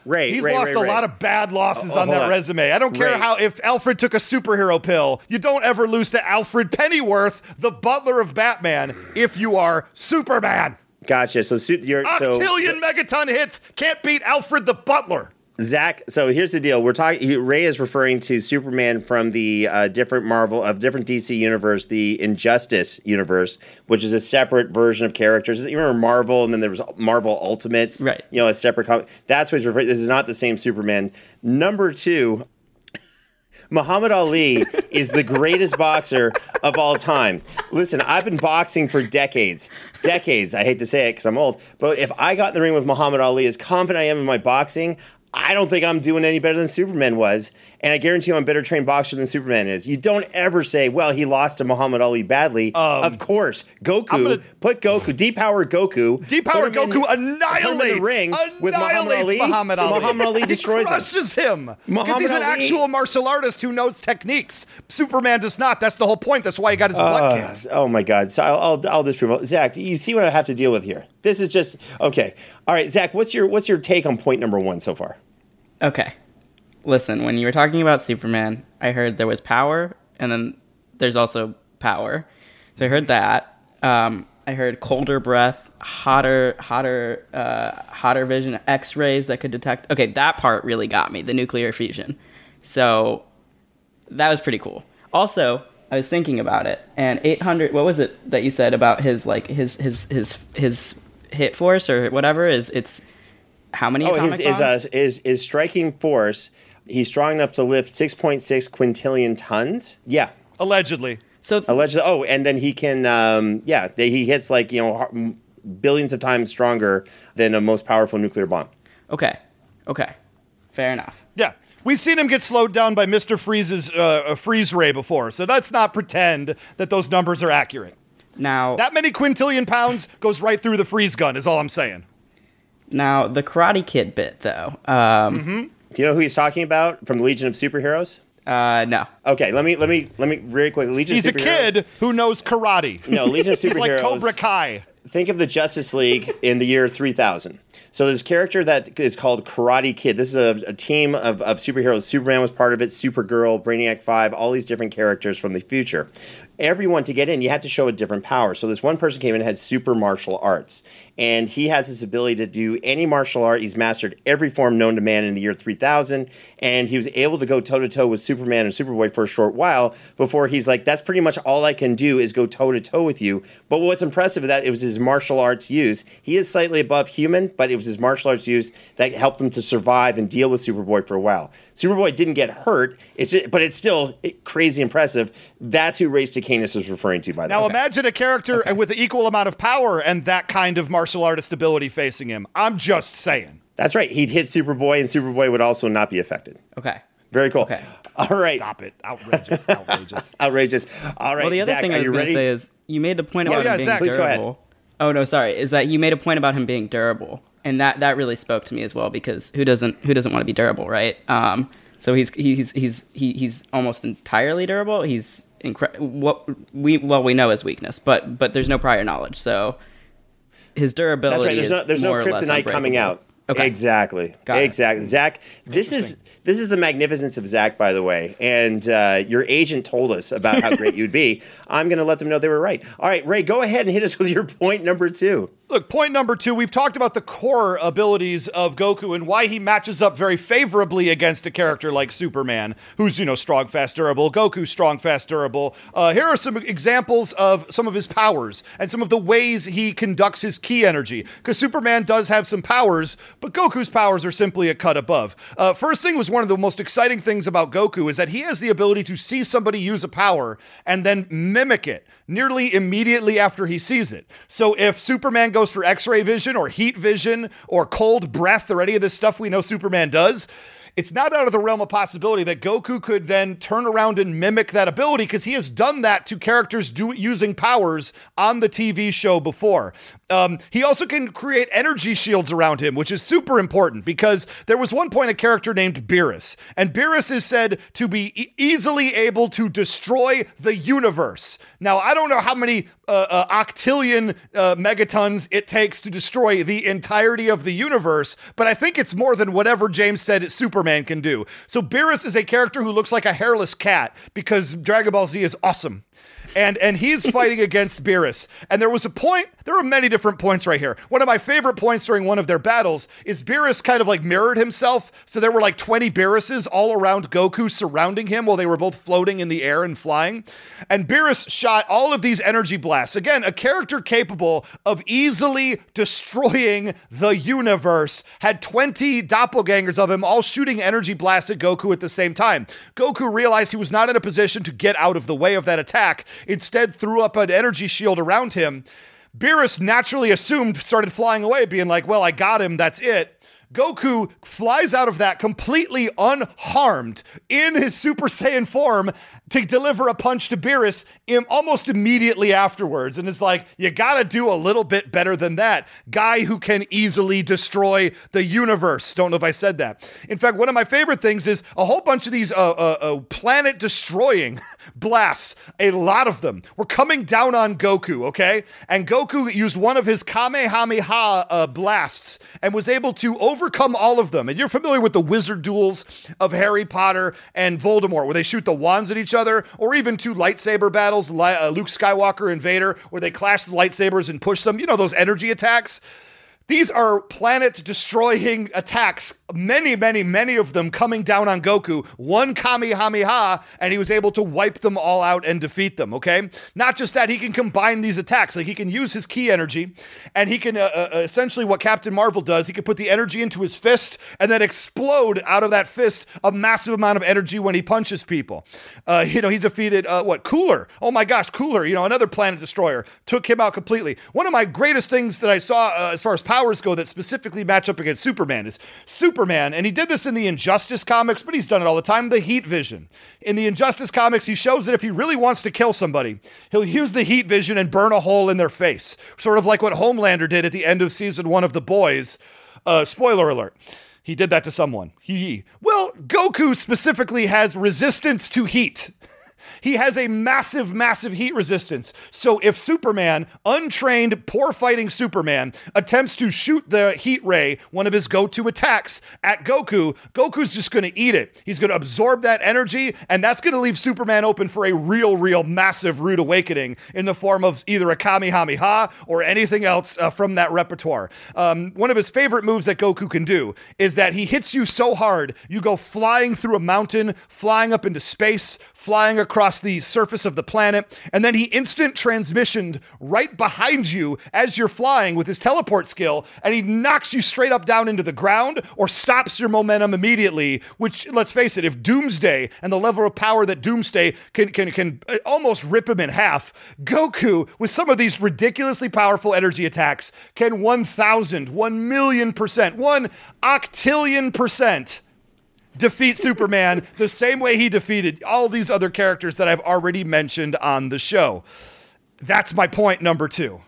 Ray, He's Ray, lost Ray, a lot of bad losses Oh, on that on. resume. I don't care how if Alfred took a superhero pill, you don't ever lose to Alfred Pennyworth, the butler of Batman, if you are Superman. Gotcha. So su- you're so Octillion megaton hits can't beat Alfred the butler. Zach, so here's the deal. We're talking. Ray is referring to Superman from the uh, different Marvel of different DC universe, the Injustice universe, which is a separate version of characters. You remember Marvel, and then there was Marvel Ultimates, Right. You know, a separate. Com- that's what he's referring. This is not the same Superman. Number two, Muhammad Ali is the greatest boxer of all time. Listen, I've been boxing for decades. Decades. I hate to say it because I'm old, but if I got in the ring with Muhammad Ali, as confident I am in my boxing, I don't think I'm doing any better than Superman was. And I guarantee you I'm a better trained boxer than Superman is. You don't ever say, well, he lost to Muhammad Ali badly. Um, of course. Goku, gonna- put Goku, depower Goku. Depower put in- Goku put in annihilates, the ring with Muhammad Ali. Muhammad Ali. Muhammad Ali He destroys him. crushes him because he's an Ali- actual martial artist who knows techniques. Superman does not. That's the whole point. That's why he got his butt uh, kicked. Oh my God! So I'll, I'll, I'll disprove. Zach, you see what I have to deal with here. This is just okay. All right, Zach, what's your what's your take on point number one so far? Okay. Listen, when you were talking about Superman, I heard there was power, and then there's also power. So I heard that. Um, I heard colder breath, hotter, hotter, uh, hotter vision, X-rays that could detect. Okay, that part really got me. The nuclear fusion. So that was pretty cool. Also, I was thinking about it, and 800. What was it that you said about his like his his his his hit force or whatever is? It's how many Oh, his is uh, is is striking force. He's strong enough to lift six point six quintillion tons. Yeah, Allegedly. so allegedly. Oh, and then he can. Um, yeah, they, he hits like you know har- billions of times stronger than a most powerful nuclear bomb. Okay. Okay. Fair enough. Yeah. We've seen him get slowed down by Mr. Freeze's uh, uh, freeze ray before, so let's not pretend that those numbers are accurate. Now, That many quintillion pounds goes right through the freeze gun, is all I'm saying. now the Karate Kid bit though. Um, Do you know who he's talking about from the Legion of Superheroes? uh, no. Okay, let me let me let me very quickly. Legion He's a of Superheroes. kid who knows karate. No, Legion of Superheroes. He's like Cobra Kai. think of the Justice League in the year 3000. So there's a character that is called Karate Kid. This is a, a team of, of superheroes. Superman was part of it, Supergirl, Brainiac 5, all these different characters from the future. Everyone to get in, you had to show a different power. So this one person came in and had super martial arts. And he has this ability to do any martial art. He's mastered every form known to man in the year 3000. And he was able to go toe to toe with Superman and Superboy for a short while before he's like, that's pretty much all I can do is go toe to toe with you. But what's impressive is that it was his martial arts use. He is slightly above human, but it was his martial arts use that helped him to survive and deal with Superboy for a while. Superboy didn't get hurt, it's just, but it's still crazy impressive. That's who Ray Stacanus was referring to, by the way. Now imagine a character with the equal amount of power and that kind of martial artist ability facing him. I'm just saying. That's right. He'd hit Superboy, and Superboy would also not be affected. Okay. Very cool. Okay. All right. Stop it. Outrageous. Outrageous. Outrageous. All right. Well, the other Zach, thing I was going to say is you made a point Oh, about yeah, him being Zach. Please go ahead. durable. Oh no, sorry. Is that you made a point about him being durable, and that that really spoke to me as well because who doesn't who doesn't want to be durable, right? Um, so he's he's he's he, he's almost entirely durable. He's incre- what we well we know his weakness, but but there's no prior knowledge, so his durability That's right. There's is no, there's no more or less kryptonite coming out. Okay. Exactly. Got it. exactly. Zach, this is this is the magnificence of Zach, by the way. And uh, your agent told us about how great you'd be. I'm going to let them know they were right. All right, Ray, go ahead and hit us with your point number two. Look, point number two, we've talked about the core abilities of Goku and why he matches up very favorably against a character like Superman, who's, you know, strong, fast, durable. Goku's strong, fast, durable. Uh, here are some examples of some of his powers and some of the ways he conducts his ki energy. Because Superman does have some powers, but Goku's powers are simply a cut above. Uh, first thing was one of the most exciting things about Goku is that he has the ability to see somebody use a power and then mimic it nearly immediately after he sees it. So if Superman goes for X ray vision or heat vision or cold breath or any of this stuff we know Superman does, it's not out of the realm of possibility that Goku could then turn around and mimic that ability because he has done that to characters do, using powers on the TV show before. Um, he also can create energy shields around him, which is super important because there was one point a character named Beerus, and Beerus is said to be e- easily able to destroy the universe. Now, I don't know how many uh, uh, octillion uh, megatons it takes to destroy the entirety of the universe, but I think it's more than whatever James said Superman Superman can do. So Beerus is a character who looks like a hairless cat because Dragon Ball Z is awesome and and he's fighting against Beerus. And there was a point. There were many different points right here. One of my favorite points during one of their battles is Beerus kind of like mirrored himself. So there were like 20 Beeruses all around Goku surrounding him while they were both floating in the air and flying. And Beerus shot all of these energy blasts. Again, a character capable of easily destroying the universe had 20 doppelgangers of him all shooting energy blasts at Goku at the same time. Goku realized he was not in a position to get out of the way of that attack instead threw up an energy shield around him. Beerus naturally assumed, started flying away, being like, well, I got him, that's it. Goku flies out of that completely unharmed in his Super Saiyan form to deliver a punch to Beerus Im- almost immediately afterwards. And it's like, you gotta do a little bit better than that. Guy who can easily destroy the universe. Don't know if I said that. In fact, one of my favorite things is a whole bunch of these uh, uh, uh, planet destroying blasts, a lot of them were coming down on Goku, okay? And Goku used one of his Kamehameha uh, blasts and was able to overcome all of them. And you're familiar with the wizard duels of Harry Potter and Voldemort, where they shoot the wands at each other, or even two lightsaber battles, uh, Luke Skywalker and Vader, where they clash the lightsabers and push them. You know, those energy attacks. These are planet destroying attacks, many, many, many of them coming down on Goku. One Kamehameha, and he was able to wipe them all out and defeat them, okay? Not just that, he can combine these attacks. Like he can use his ki energy, and he can uh, uh, essentially what Captain Marvel does, he can put the energy into his fist and then explode out of that fist a massive amount of energy when he punches people. Uh, you know, he defeated, uh, what, Cooler? Oh my gosh, Cooler, you know, another planet destroyer, took him out completely. One of my greatest things that I saw uh, as far as power powers go that specifically match up against Superman is Superman, and he did this in the Injustice comics, but he's done it all the time. The Heat Vision. In the Injustice comics, he shows that if he really wants to kill somebody, he'll use the Heat Vision and burn a hole in their face, sort of like what Homelander did at the end of season one of The Boys. Uh, spoiler alert. He did that to someone. He. Well, Goku specifically has resistance to heat. He has a massive, massive heat resistance. So if Superman, untrained, poor fighting Superman, attempts to shoot the heat ray, one of his go to attacks, at Goku, Goku's just going to eat it. He's going to absorb that energy, and that's going to leave Superman open for a real, real massive rude awakening in the form of either a Kamehameha or anything else uh, from that repertoire. Um, one of his favorite moves that Goku can do is that he hits you so hard, you go flying through a mountain, flying up into space, flying across the surface of the planet, and then he instant transmissioned right behind you as you're flying with his teleport skill, and he knocks you straight up down into the ground or stops your momentum immediately. Which, let's face it, if Doomsday and the level of power that Doomsday can can can uh, almost rip him in half, Goku with some of these ridiculously powerful energy attacks can 1,000, 1 million percent, 1 octillion percent defeat Superman the same way he defeated all these other characters that I've already mentioned on the show. That's my point number two.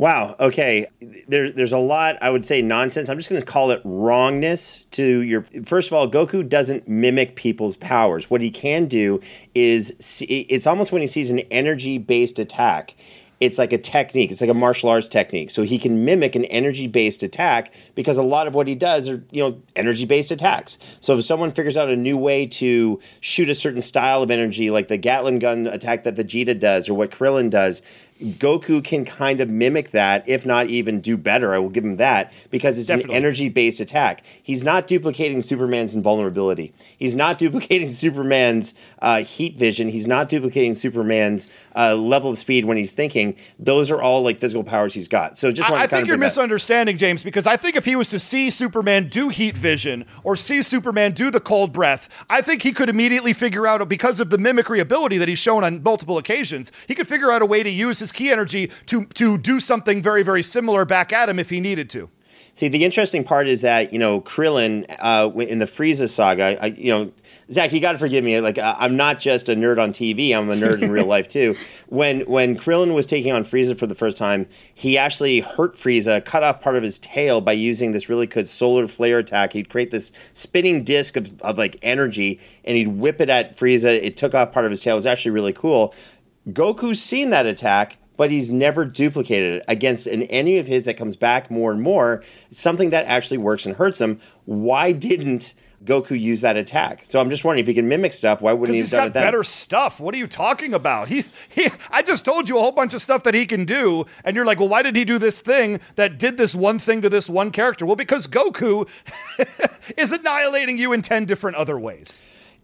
Wow. Okay. There, there's a lot, I would say, nonsense. I'm just going to call it wrongness to your. First of all, Goku doesn't mimic people's powers. What he can do is see, it's almost when he sees an energy based attack it's like a technique. It's like a martial arts technique. So he can mimic an energy based attack because a lot of what he does are, you know, energy based attacks. So if someone figures out a new way to shoot a certain style of energy, like the Gatling gun attack that Vegeta does or what Krillin does, Goku can kind of mimic that, if not even do better. I will give him that because it's Definitely. an energy based attack. He's not duplicating Superman's invulnerability. He's not duplicating Superman's uh, heat vision. He's not duplicating Superman's uh, level of speed when he's thinking. Those are all like physical powers he's got. So just I, I think you're misunderstanding, James, because I think if he was to see Superman do heat vision or see Superman do the cold breath, I think he could immediately figure out because of the mimicry ability that he's shown on multiple occasions, he could figure out a way to use his ki energy to to do something very very similar back at him if he needed to. See, the interesting part is that you know Krillin uh, in the Frieza saga, I, you know Zach, you got to forgive me. Like I'm not just a nerd on TV; I'm a nerd in real life too. When when Krillin was taking on Frieza for the first time, he actually hurt Frieza, cut off part of his tail by using this really good solar flare attack. He'd create this spinning disc of, of like energy, and he'd whip it at Frieza. It took off part of his tail. It was actually really cool. Goku's seen that attack but he's never duplicated it against an any of his that comes back more and more. Something that actually works and hurts him. Why didn't Goku use that attack. So I'm just wondering if he can mimic stuff. Why wouldn't he have He's done got it then? better stuff. What are you talking about? He, he, I just told you a whole bunch of stuff that he can do, and you're like, well, why did he do this thing that did this one thing to this one character? Well, because Goku is annihilating you in 10 different other ways.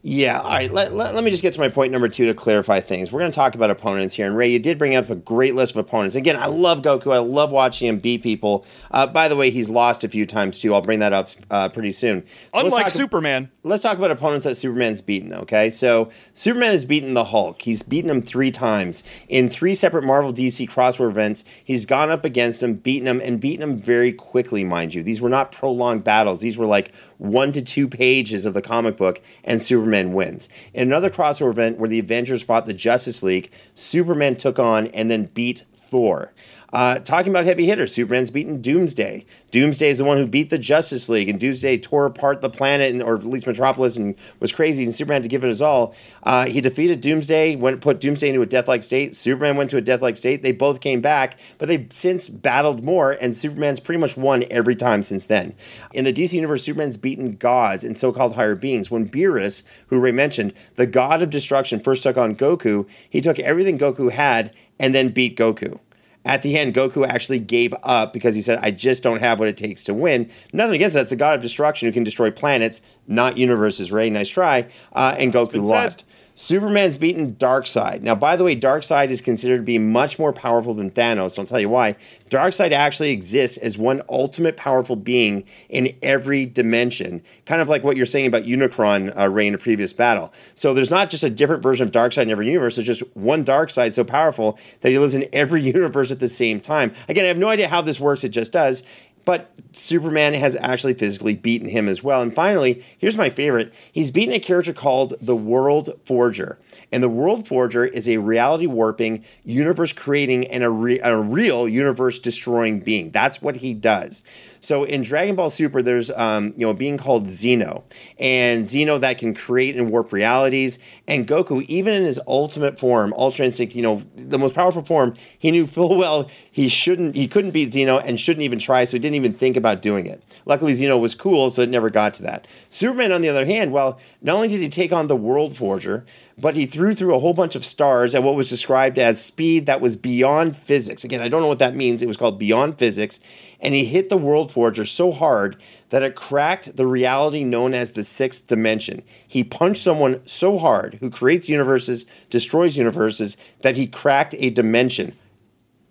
Yeah, all right. Let, let, let me just get to my point number two to clarify things. We're going to talk about opponents here. And Ray, you did bring up a great list of opponents. Again, I love Goku. I love watching him beat people. Uh, by the way, he's lost a few times too. I'll bring that up uh, pretty soon. So let's Unlike talk- Superman. Let's talk about opponents that Superman's beaten, okay? So, Superman has beaten the Hulk. He's beaten him three times. In three separate Marvel DC crossover events, he's gone up against him, beaten him, and beaten him very quickly, mind you. These were not prolonged battles. These were like one to two pages of the comic book, and Superman wins. In another crossover event where the Avengers fought the Justice League, Superman took on and then beat Thor. Uh, talking about heavy hitters, Superman's beaten Doomsday. Doomsday is the one who beat the Justice League, and Doomsday tore apart the planet, and, or at least Metropolis, and was crazy. And Superman had to give it his all. Uh, he defeated Doomsday, went put Doomsday into a death-like state. Superman went to a death-like state. They both came back, but they've since battled more, and Superman's pretty much won every time since then. In the DC universe, Superman's beaten gods and so-called higher beings. When Beerus, who Ray mentioned, the god of destruction, first took on Goku, he took everything Goku had and then beat Goku. At the end, Goku actually gave up because he said, I just don't have what it takes to win. Nothing against that. It's a god of destruction who can destroy planets, not universes. Ray, nice try. Uh, and Goku lost. said. Superman's beaten Darkseid. Now, by the way, Darkseid is considered to be much more powerful than Thanos. I'll tell you why. Darkseid actually exists as one ultimate powerful being in every dimension, kind of like what you're saying about Unicron, uh, Ray, in a previous battle. So there's not just a different version of Darkseid in every universe. It's just one Darkseid so powerful that he lives in every universe at the same time. Again, I have no idea how this works. It just does. But Superman has actually physically beaten him as well. And finally, here's my favorite. He's beaten a character called the World Forger. And the World Forger is a reality warping, universe creating, and a, re- a real universe destroying being. That's what he does. So in Dragon Ball Super, there's um, you know a being called Zeno, and Zeno that can create and warp realities. And Goku, even in his ultimate form, Ultra Instinct, you know the most powerful form, he knew full well he shouldn't, he couldn't beat Zeno, and shouldn't even try. So he didn't even think about doing it. Luckily, Zeno was cool, so it never got to that. Superman, on the other hand, well, not only did he take on the World Forger, but he threw through a whole bunch of stars at what was described as speed that was beyond physics. Again, I don't know what that means. It was called beyond physics. And he hit the World Forger so hard that it cracked the reality known as the sixth dimension. He punched someone so hard who creates universes, destroys universes, that he cracked a dimension.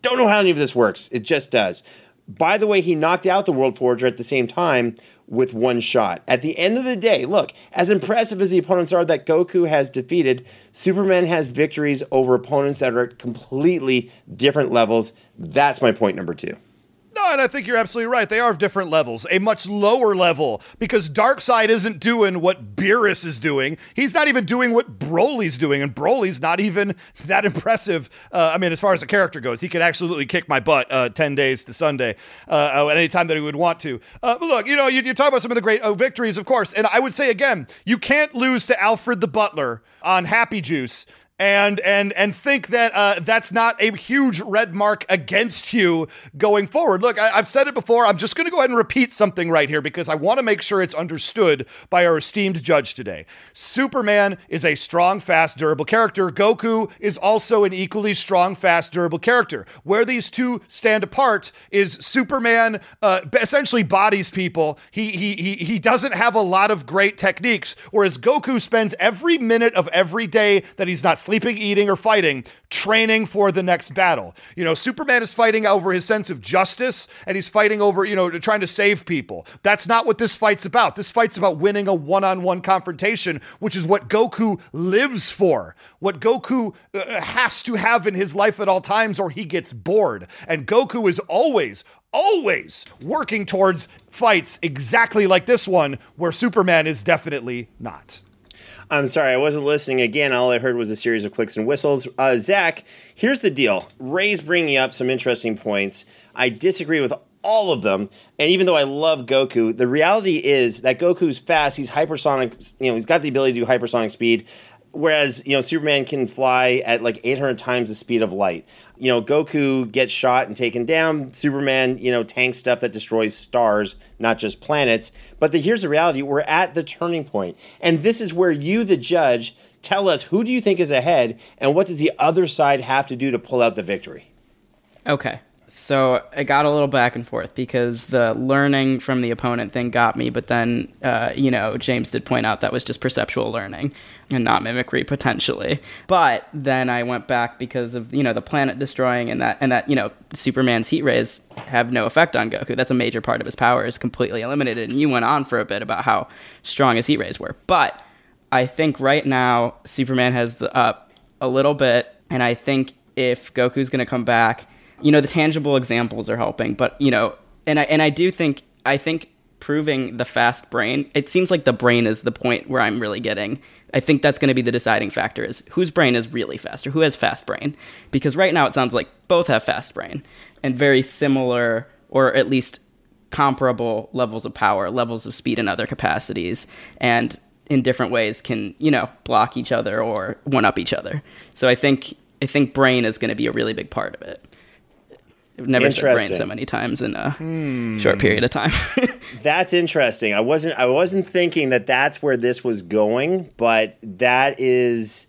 Don't know how any of this works. It just does. By the way, he knocked out the World Forger at the same time with one shot. At the end of the day, look, as impressive as the opponents are that Goku has defeated, Superman has victories over opponents that are at completely different levels. That's my point number two. No, and I think you're absolutely right. They are of different levels, a much lower level, because Darkseid isn't doing what Beerus is doing. He's not even doing what Broly's doing, and Broly's not even that impressive. Uh, I mean, as far as the character goes, he could absolutely kick my butt uh, 10 days to Sunday uh, at any time that he would want to. Uh, but look, you know, you, you talk about some of the great uh, victories, of course, and I would say again, you can't lose to Alfred the Butler on Happy Juice and and and think that uh, that's not a huge red mark against you going forward. Look, I, have said it before. I'm just going to go ahead and repeat something right here because I want to make sure it's understood by our esteemed judge today. Superman is a strong, fast, durable character. Goku is also an equally strong, fast, durable character. Where these two stand apart is Superman uh, essentially bodies people. He he he he doesn't have a lot of great techniques, whereas Goku spends every minute of every day that he's not sleeping, eating, or fighting, training for the next battle. You know, Superman is fighting over his sense of justice and he's fighting over, you know, trying to save people. That's not what this fight's about. This fight's about winning a one on one confrontation, which is what Goku lives for, what Goku uh, has to have in his life at all times, or he gets bored. And Goku is always, always working towards fights exactly like this one, where Superman is definitely not. I'm sorry, I wasn't listening again. All I heard was a series of clicks and whistles. Uh, Zach, here's the deal. Ray's bringing up some interesting points. I disagree with all of them. And even though I love Goku, the reality is that Goku's fast. He's hypersonic. You know, he's got the ability to do hypersonic speed. Whereas, you know, Superman can fly at like 800 times the speed of light. You know, Goku gets shot and taken down. Superman, you know, tanks stuff that destroys stars, not just planets. But the, here's the reality we're at the turning point. And this is where you, the judge, tell us who do you think is ahead and what does the other side have to do to pull out the victory? Okay. So it got a little back and forth because the learning from the opponent thing got me, but then, uh, you know, James did point out that was just perceptual learning and not mimicry potentially. But then I went back because of you know the planet destroying and that and that you know Superman's heat rays have no effect on Goku. That's a major part of his power is completely eliminated. And you went on for a bit about how strong his heat rays were, but I think right now Superman has the up a little bit, and I think if Goku's going to come back you know the tangible examples are helping but you know and i and i do think i think proving the fast brain it seems like the brain is the point where i'm really getting. I think that's going to be the deciding factor is whose brain is really faster who has fast brain? Because right now it sounds like both have fast brain and very similar or at least comparable levels of power levels of speed and other capacities and in different ways can you know block each other or one up each other. So i think i think brain is going to be a really big part of it I've never said brain so many times in a hmm. short period of time. that's interesting. I wasn't I wasn't thinking that that's where this was going, but that is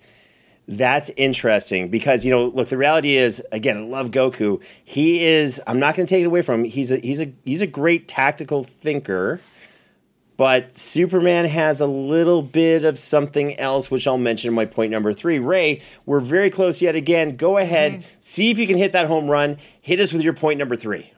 that's interesting because you know look the reality is again I love Goku. He is I'm not going to take it away from him. He's a he's a he's a great tactical thinker. But Superman has a little bit of something else, which I'll mention in my point number three. Ray, we're very close yet again. Go ahead, mm-hmm. see if you can hit that home run. Hit us with your point number three.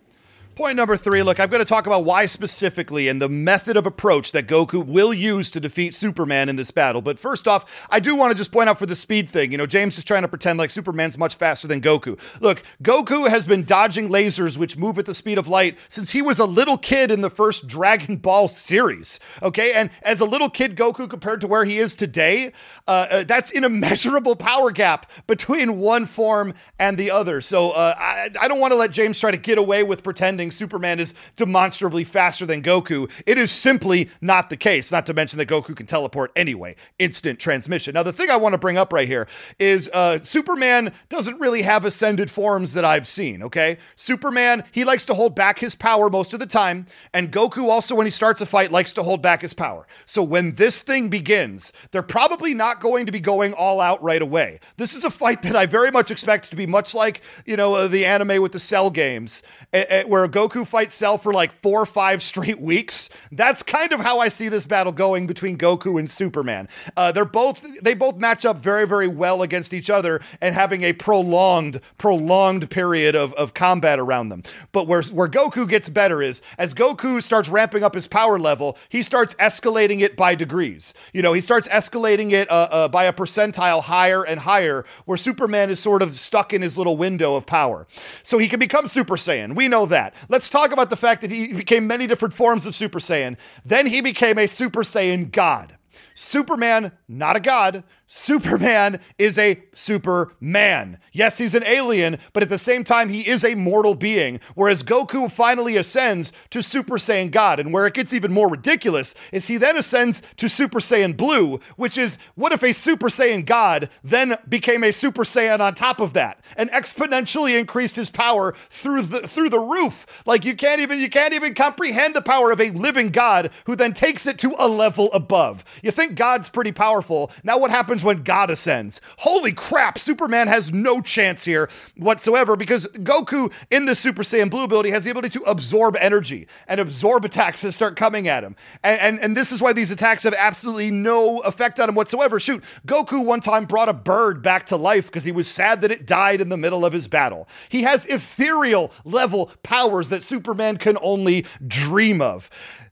Point number three look, I'm going to talk about why specifically and the method of approach that Goku will use to defeat Superman in this battle. But first off, I do want to just point out for the speed thing. You know, James is trying to pretend like Superman's much faster than Goku. Look, Goku has been dodging lasers which move at the speed of light since he was a little kid in the first Dragon Ball series. Okay, and as a little kid, Goku compared to where he is today, uh, uh, that's an immeasurable power gap between one form and the other. So uh, I, I don't want to let James try to get away with pretending Superman is demonstrably faster than Goku. It is simply not the case, not to mention that Goku can teleport anyway, instant transmission. Now, the thing I want to bring up right here is uh, Superman doesn't really have ascended forms that I've seen, okay? Superman, he likes to hold back his power most of the time, and Goku also, when he starts a fight, likes to hold back his power. So when this thing begins, they're probably not going to be going all out right away. This is a fight that I very much expect to be much like, you know, uh, the anime with the Cell games, uh, where Goku fights Cell for like four or five straight weeks. That's kind of how I see this battle going between Goku and Superman. Uh, they're both they both match up very very well against each other and having a prolonged prolonged period of, of combat around them. But where where Goku gets better is as Goku starts ramping up his power level, he starts escalating it by degrees. You know, he starts escalating it uh, uh, by a percentile higher and higher, where Superman is sort of stuck in his little window of power. So he can become Super Saiyan. We know that. Let's talk about the fact that he became many different forms of Super Saiyan. Then he became a Super Saiyan God. Superman, not a god, Superman is a Superman. Yes, he's an alien, but at the same time, he is a mortal being. Whereas Goku finally ascends to Super Saiyan God. And where it gets even more ridiculous is he then ascends to Super Saiyan Blue, which is what if a Super Saiyan God then became a Super Saiyan on top of that and exponentially increased his power through the through the roof? Like you can't even you can't even comprehend the power of a living God who then takes it to a level above. You think God's pretty powerful. Now what happens? Happens when God ascends. Holy crap, Superman has no chance here whatsoever because Goku in the Super Saiyan Blue ability has the ability to absorb energy and absorb attacks that start coming at him. And, and, and this is why these attacks have absolutely no effect on him whatsoever. Shoot, Goku one time brought a bird back to life because he was sad that it died in the middle of his battle. He has ethereal level powers that Superman can only dream of.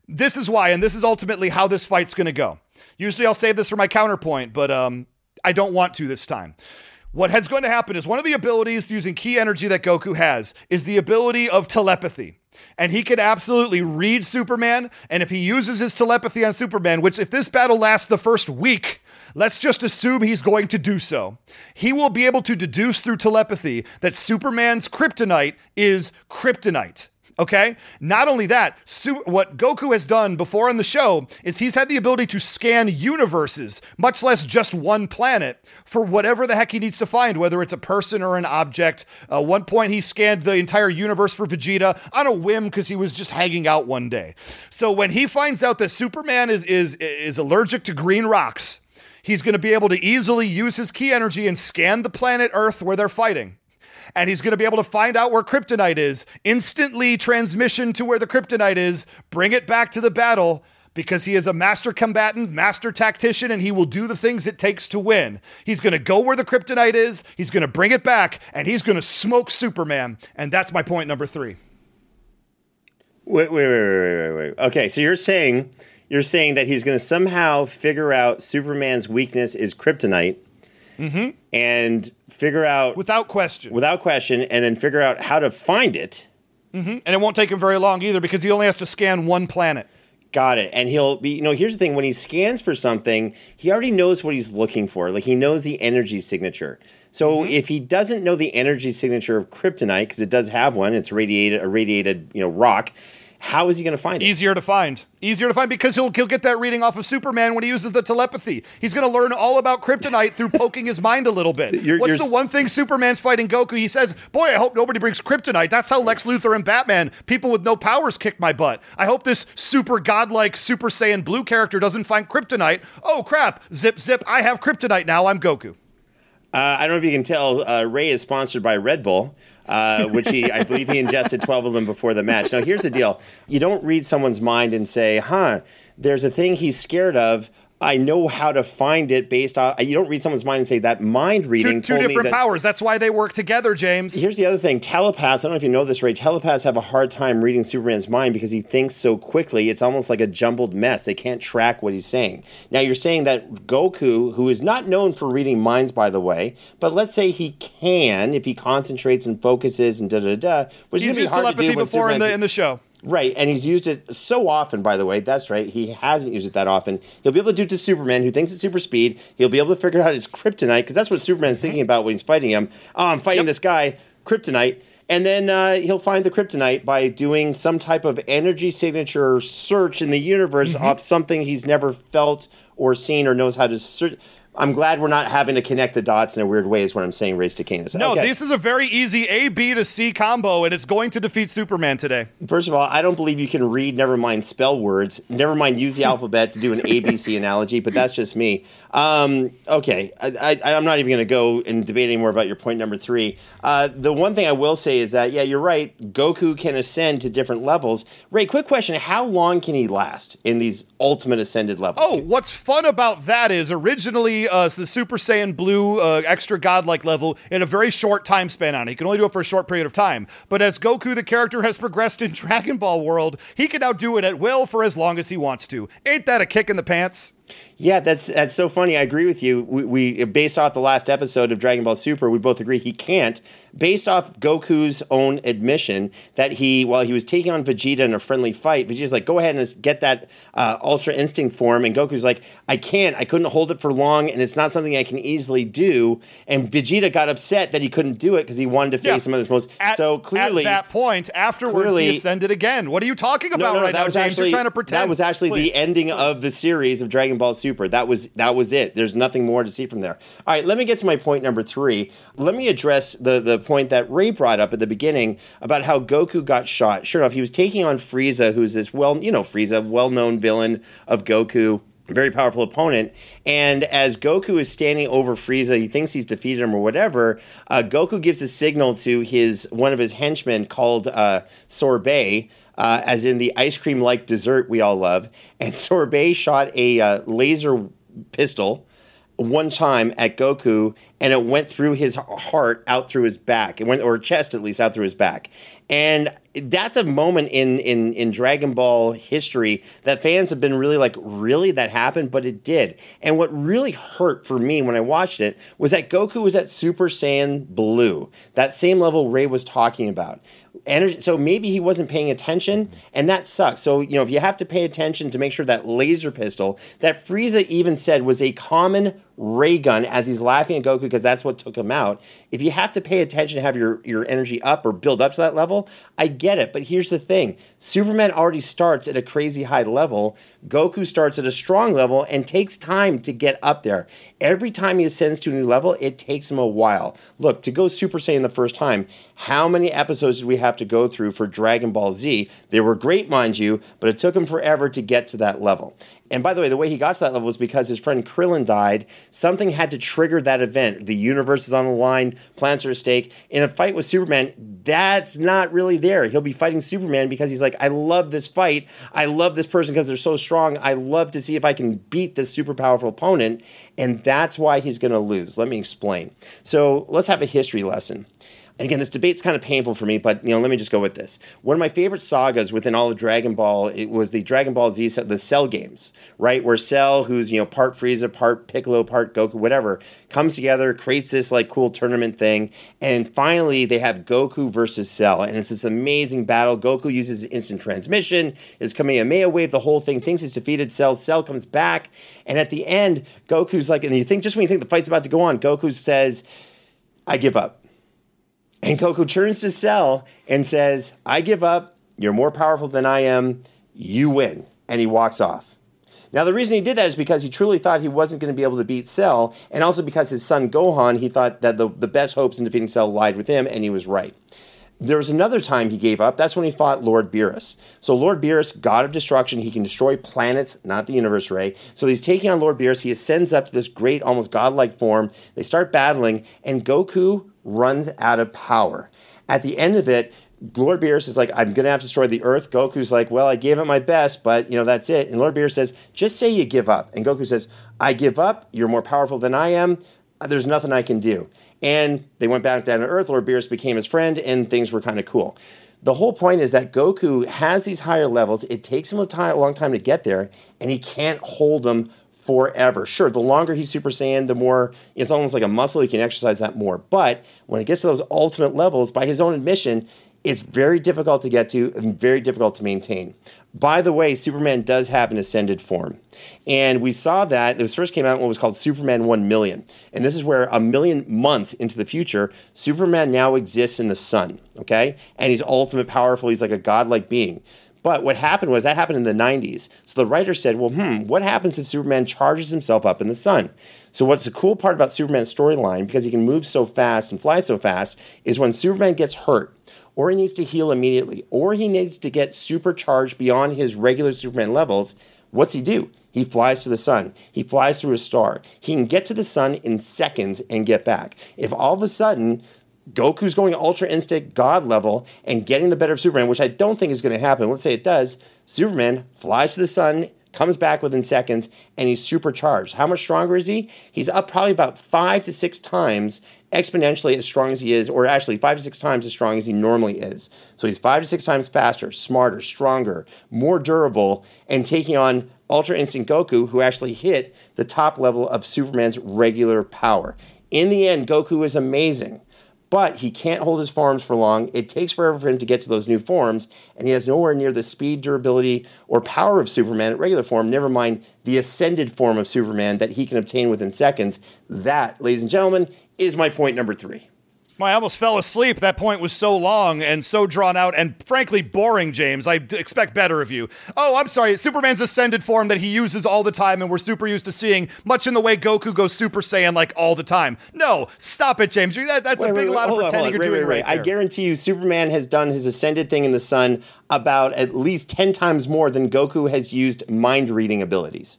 This is why, and this is ultimately how this fight's going to go. Usually I'll save this for my counterpoint, but um, I don't want to this time. What is going to happen is one of the abilities using ki energy that Goku has is the ability of telepathy. And he can absolutely read Superman. And if he uses his telepathy on Superman, which if this battle lasts the first week, let's just assume he's going to do so. He will be able to deduce through telepathy that Superman's kryptonite is kryptonite Okay. Not only that, Su- what Goku has done before on the show is he's had the ability to scan universes, much less just one planet, for whatever the heck he needs to find, whether it's a person or an object. Uh, one point he scanned the entire universe for Vegeta on a whim because he was just hanging out one day. So when he finds out that Superman is is is allergic to green rocks, he's going to be able to easily use his ki energy and scan the planet Earth where they're fighting and he's going to be able to find out where kryptonite is, instantly transmission to where the kryptonite is, bring it back to the battle because he is a master combatant, master tactician, and he will do the things it takes to win. He's going to go where the kryptonite is, he's going to bring it back, and he's going to smoke Superman. And that's my point number three. Wait, wait, wait, wait, wait, wait. Okay, so you're saying you're saying that he's going to somehow figure out Superman's weakness is kryptonite, mm-hmm. and figure out Without question. without question, and then figure out how to find it. Mm-hmm. and it won't take him very long either because he only has to scan one planet. Got it. And he'll be, you know, here's the thing when he scans for something, he already knows what he's looking for. Like he knows the energy signature. So mm-hmm. if he doesn't know the energy signature of kryptonite, because it does have one, it's radiated, a radiated, you know, rock, how is he going to find it? Easier to find. Easier to find because he'll, he'll get that reading off of Superman when he uses the telepathy. He's going to learn all about kryptonite through poking his mind a little bit. You're- What's you're the s- one thing Superman's fighting Goku? He says, Boy, I hope nobody brings kryptonite. That's how Lex Luthor and Batman, people with no powers, kick my butt. I hope this super godlike Super Saiyan blue character doesn't find kryptonite. Oh, crap. Zip, zip. I have kryptonite now. I'm Goku. Uh, I don't know if you can tell, uh, Ray is sponsored by Red Bull, uh, which he, I believe he ingested 12 of them before the match. Now, here's the deal you don't read someone's mind and say, huh, there's a thing he's scared of. I know how to find it based on. You don't read someone's mind and say that mind reading Two, two different that- powers. That's why they work together, James. Here's the other thing telepaths, I don't know if you know this, Ray. Telepaths have a hard time reading Superman's mind because he thinks so quickly. It's almost like a jumbled mess. They can't track what he's saying. Now, you're saying that Goku, who is not known for reading minds, by the way, but let's say he can if he concentrates and focuses and da da da, which He's is going to used be hard to telepathy before in the, in the show. Right, and he's used it so often, by the way. That's right. He hasn't used it that often. He'll be able to do it to Superman, who thinks it's super speed. He'll be able to figure out his kryptonite, because that's what Superman's thinking about when he's fighting him. Oh, I'm fighting Yep. this guy, kryptonite. And then uh, he'll find the kryptonite by doing some type of energy signature search in the universe off something he's never felt or seen or knows how to search. I'm glad we're not having to connect the dots in a weird way, is what I'm saying, Race to Canis. No, Okay. this is a very easy A, B to C combo, and it's going to defeat Superman today. First of all, I don't believe you can read, never mind spell words, never mind use the alphabet to do an ABC analogy, but that's just me. Um, okay, I, I, I'm not even going to go and debate anymore about your point number three. Uh, the one thing I will say is that, yeah, you're right. Goku can ascend to different levels. Ray, quick question. How long can he last in these ultimate ascended levels? Oh, what's fun about that is originally uh, the Super Saiyan Blue uh, extra godlike level in a very short time span on it. He can only do it for a short period of time. But as Goku, the character, has progressed in Dragon Ball world, he can now do it at will for as long as he wants to. Ain't that a kick in the pants? Yeah, that's that's so funny. I agree with you. We, we based off the last episode of Dragon Ball Super, we both agree he can't. Based off Goku's own admission that he, while he was taking on Vegeta in a friendly fight, Vegeta's like, "Go ahead and get that uh, Ultra Instinct form," and Goku's like, "I can't. I couldn't hold it for long, and it's not something I can easily do." And Vegeta got upset that he couldn't do it because he wanted to face Yeah. some of his most. At, so clearly, at that point, afterwards, clearly- he ascended again. What are you talking about no, right now, James? actually You're trying to pretend. that was actually Please, the ending please. of the series of Dragon Ball Super. That was that was it. There's nothing more to see from there. All right, let me get to my point number three. Let me address the the point that Ray brought up at the beginning about how Goku got shot. Sure enough, he was taking on Frieza, who's this well, you know, Frieza, well known villain of Goku. Very powerful opponent, and as Goku is standing over Frieza, he thinks he's defeated him or whatever. Uh, Goku gives a signal to his one of his henchmen called uh, Sorbet, uh, as in the ice cream like dessert we all love. And Sorbet shot a uh, laser pistol one time at Goku, and it went through his heart out through his back. It went, or chest at least, out through his back. And that's a moment in in in Dragon Ball history that fans have been really like, really that happened, but it did. And what really hurt for me when I watched it was that Goku was at Super Saiyan Blue, that same level Ray was talking about. Energy, so maybe he wasn't paying attention, and that sucks. So you know, if you have to pay attention to make sure that laser pistol that Frieza even said was a common ray gun as he's laughing at Goku because that's what took him out. If you have to pay attention to have your, your energy up or build up to that level, I get it. But here's the thing Superman already starts at a crazy high level. Goku starts at a strong level and takes time to get up there. Every time he ascends to a new level, it takes him a while. Look, to go Super Saiyan the first time, how many episodes did we have to go through for Dragon Ball Z? They were great, mind you, but it took him forever to get to that level. And by the way, the way he got to that level was because his friend Krillin died. Something had to trigger that event. The universe is on the line, plants are at stake. In a fight with Superman, that's not really there. He'll be fighting Superman because he's like, I love this fight. I love this person because they're so strong. I love to see if I can beat this super powerful opponent. And that's why he's going to lose. Let me explain. So let's have a history lesson. And again, this debate's kind of painful for me, but you know, let me just go with this. One of my favorite sagas within all of Dragon Ball, it was the Dragon Ball Z, the Cell games, right? Where Cell, who's you know part Frieza, part Piccolo, part Goku, whatever, comes together, creates this like cool tournament thing, and finally they have Goku versus Cell, and it's this amazing battle. Goku uses instant transmission, is coming a Kamehameha wave, the whole thing, thinks he's defeated Cell. Cell comes back, and at the end, Goku's like, and you think just when you think the fight's about to go on, Goku says, "I give up." And Goku turns to Cell and says, I give up. You're more powerful than I am. You win. And he walks off. Now, the reason he did that is because he truly thought he wasn't going to be able to beat Cell, and also because his son Gohan, he thought that the, the best hopes in defeating Cell lied with him, and he was right. There was another time he gave up. That's when he fought Lord Beerus. So Lord Beerus, god of destruction, he can destroy planets, not the universe ray. So he's taking on Lord Beerus. He ascends up to this great, almost godlike form. They start battling, and Goku runs out of power. At the end of it, Lord Beerus is like, I'm to have to destroy the Earth. Goku's like, well, I gave it my best, but, you know, that's it. And Lord Beerus says, just say you give up. And Goku says, I give up. You're more powerful than I am. There's nothing I can do. And they went back down to Earth. Lord Beerus became his friend, and things were kind of cool. The whole point is that Goku has these higher levels. It takes him a, time, a long time to get there, and he can't hold them forever. Sure, the longer he's Super Saiyan, the more it's almost like a muscle. He can exercise that more. But when it gets to those ultimate levels, by his own admission, it's very difficult to get to and very difficult to maintain. By the way, Superman does have an ascended form. And we saw that this first came out in what was called Superman 1 million. And this is where a million months into the future, Superman now exists in the sun, okay? And he's ultimate powerful. He's like a godlike being. But what happened was that happened in the 90s. So the writer said, well, hmm, what happens if Superman charges himself up in the sun? So what's the cool part about Superman's storyline, because he can move so fast and fly so fast, is when Superman gets hurt, or he needs to heal immediately, or he needs to get supercharged beyond his regular Superman levels, what's he do? He flies to the sun. He flies through a star. He can get to the sun in seconds and get back. If all of a sudden Goku's going Ultra Instinct God level and getting the better of Superman, which I don't think is going to happen. Let's say it does. Superman flies to the sun, comes back within seconds, and he's supercharged. How much stronger is he? He's up probably about five to six times exponentially as strong as he is, or actually five to six times as strong as he normally is. So he's five to six times faster, smarter, stronger, more durable, and taking on Ultra Instinct Goku, who actually hit the top level of Superman's regular power. In the end, Goku is amazing but he can't hold his forms for long. It takes forever for him to get to those new forms, and he has nowhere near the speed, durability, or power of Superman at regular form, never mind the ascended form of Superman that he can obtain within seconds. That, ladies and gentlemen, is my point number three. I almost fell asleep. That point was so long and so drawn out and frankly boring, James. I d- expect better of you. Oh, I'm sorry. Superman's ascended form that he uses all the time and we're super used to seeing, much in the way Goku goes Super Saiyan like all the time. No, stop it, James. That, that's wait, a big wait, lot of pretending on, you're doing right, I guarantee you, Superman has done his ascended thing in the sun about at least 10 times more than Goku has used mind reading abilities.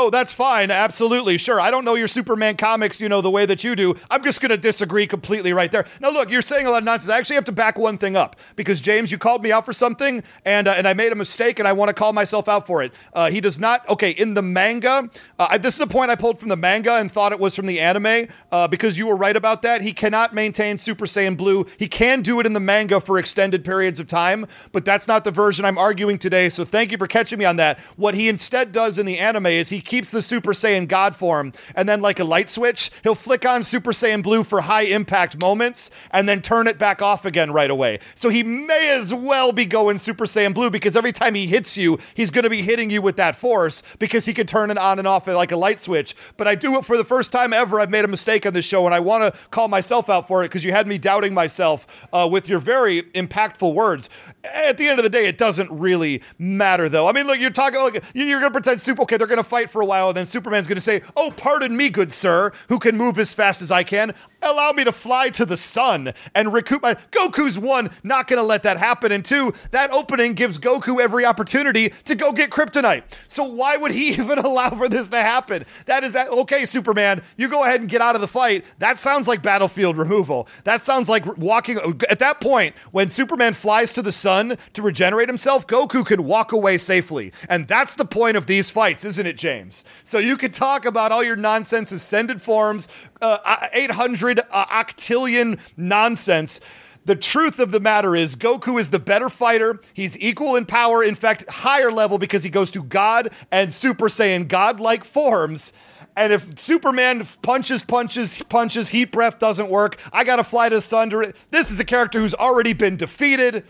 Oh, that's fine. Absolutely. Sure. I don't know your Superman comics, you know, the way that you do. I'm just going to disagree completely right there. Now, look, you're saying a lot of nonsense. I actually have to back one thing up because, James, you called me out for something and, uh, and I made a mistake and I want to call myself out for it. Uh, he does not, okay, in the manga, uh, this is a point I pulled from the manga and thought it was from the anime uh, because you were right about that. He cannot maintain Super Saiyan Blue. He can do it in the manga for extended periods of time, but that's not the version I'm arguing today. So thank you for catching me on that. What he instead does in the anime is he keeps the Super Saiyan God form, and then like a light switch, he'll flick on Super Saiyan Blue for high impact moments, and then turn it back off again right away. So he may as well be going Super Saiyan Blue because every time he hits you, he's going to be hitting you with that force because he can turn it on and off like a light switch. But I do it for the first time ever. I've made a mistake on this show, and I want to call myself out for it because you had me doubting myself uh, with your very impactful words. At the end of the day, it doesn't really matter, though. I mean, look, you're talking like you're going to pretend super. Okay, they're going to fight for a while, and then Superman's going to say, "Oh, pardon me, good sir, who can move as fast as I can. Allow me to fly to the sun and recoup my." Goku's one, not to let that happen, and two, that opening gives Goku every opportunity to go get kryptonite. So why would he even allow for this to happen? That is that okay, Superman. You go ahead and get out of the fight. That sounds like battlefield removal. That sounds like walking. At that point, when Superman flies to the sun to regenerate himself, Goku could walk away safely, and that's the point of these fights, isn't it, James? So you could talk about all your nonsense, ascended forms, uh, 800 uh, octillion nonsense. The truth of the matter is, Goku is the better fighter. He's equal in power, in fact, higher level because he goes to God and Super Saiyan God-like forms. And if Superman punches, punches, punches, heat breath doesn't work, I gotta fly to the sun. To this is a character who's already been defeated.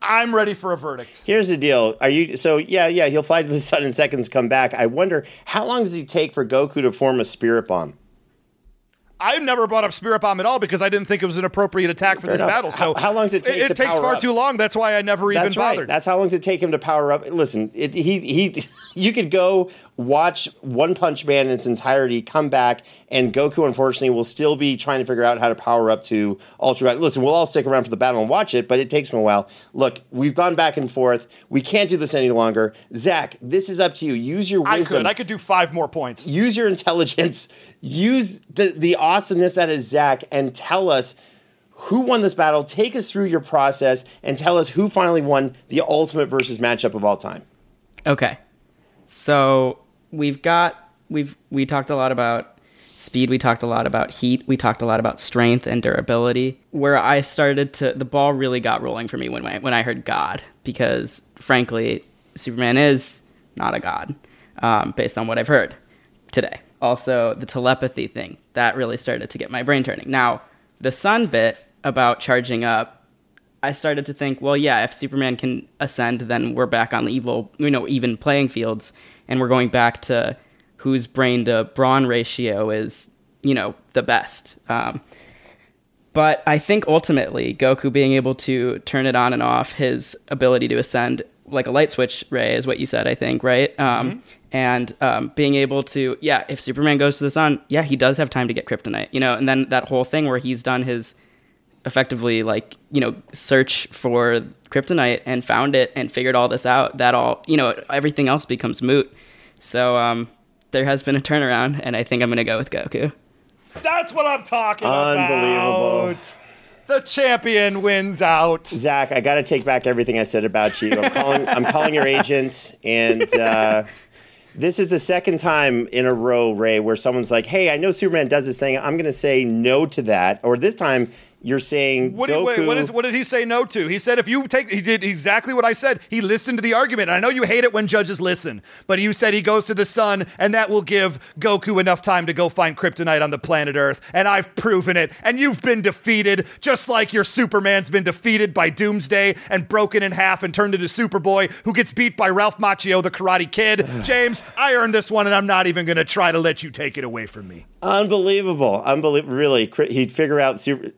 I'm ready for a verdict. Here's the deal. Are you so yeah, yeah, he'll fly to the sun in seconds, come back. I wonder how long does he take for Goku to form a spirit bomb? I never brought up Spirit Bomb at all because I didn't think it was an appropriate attack for Fair this enough. battle. So How- how long does it take It, to takes far up? too long. That's why I never That's even right. bothered. That's how long does it take him to power up? Listen, it, he he, you could go watch One Punch Man in its entirety, come back, and Goku unfortunately will still be trying to figure out how to power up to Ultra God. Listen, we'll all stick around for the battle and watch it, but it takes him a while. Look, we've gone back and forth. We can't do this any longer. Zach, this is up to you. Use your wisdom. I could. I could do five more points. use your intelligence, use the, the awesomeness that is Zach, and tell us who won this battle. Take us through your process and tell us who finally won the ultimate versus matchup of all time. Okay. So we've got we've we talked a lot about speed, we talked a lot about heat, we talked a lot about strength and durability. Where I started to the ball really got rolling for me when I when I heard God because frankly, Superman is not a god um, based on what I've heard today. Also, the telepathy thing that really started to get my brain turning. Now, the sun bit about charging up I started to think, well, yeah, if Superman can ascend, then we're back on the evil, you know, even playing fields, and we're going back to whose brain to brawn ratio is, you know, the best. Um, but I think ultimately, Goku being able to turn it on and off, his ability to ascend like a light switch ray is what you said, I think, right? Um, And um, being able to, yeah, if Superman goes to the sun, yeah, he does have time to get kryptonite, you know, and then that whole thing where he's done his effectively like you know search for kryptonite and found it and figured all this out that all you know everything else becomes moot so um there has been a turnaround and i think i'm gonna go with goku That's what I'm talking Unbelievable. about. The champion wins out. Zach, I got to take back everything I said about you. I'm calling. I'm calling your agent, and uh, this is the second time in a row, Ray, where someone's like, "Hey, I know Superman does this thing. I'm going to say no to that." Or this time, you're saying What, Goku. wait, what, is, what did he say no to? He said if you take, he did exactly what I said. He listened to the argument. I know you hate it when judges listen, but you said he goes to the sun, and that will give Goku enough time to go find kryptonite on the planet Earth. And I've proven it. And you've been defeated, just like your Superman's been defeated by Doomsday and broken in half and turned into Superboy, who gets beat by Ralph Macchio, the Karate Kid. James, I earned this one, and I'm not even going to try to let you take it away from me. Unbelievable, unbelievable. Really, he'd figure out super.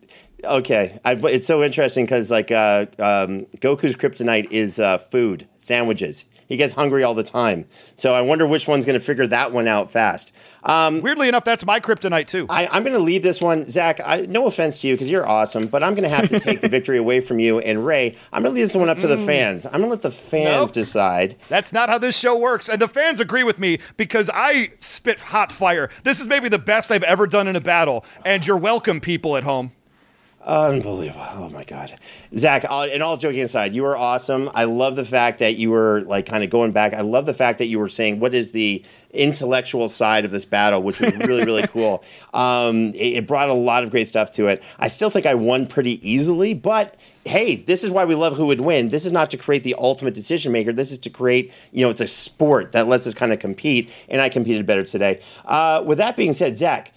Okay, I, it's so interesting because like uh, um, Goku's kryptonite is uh, food, sandwiches. He gets hungry all the time. So I wonder which one's going to figure that one out fast. Um, Weirdly enough, that's my kryptonite too. I, I'm going to leave this one, Zach. I, no offense to you because you're awesome, but I'm going to have to take the victory away from you. And Ray, I'm going to leave this one up to the fans. I'm going to let the fans Nope. decide. That's not how this show works. And the fans agree with me because I spit hot fire. This is maybe the best I've ever done in a battle. And you're welcome, people at home. Unbelievable. Oh my God. Zach, all- and all joking aside, you were awesome. I love the fact that you were like kind of going back. I love the fact that you were saying what is the intellectual side of this battle, which was really, really cool. Um, it, it brought a lot of great stuff to it. I still think I won pretty easily, but hey, this is why we love who would win. This is not to create the ultimate decision maker. This is to create, you know, it's a sport that lets us kind of compete, and I competed better today. Uh, with that being said, Zach,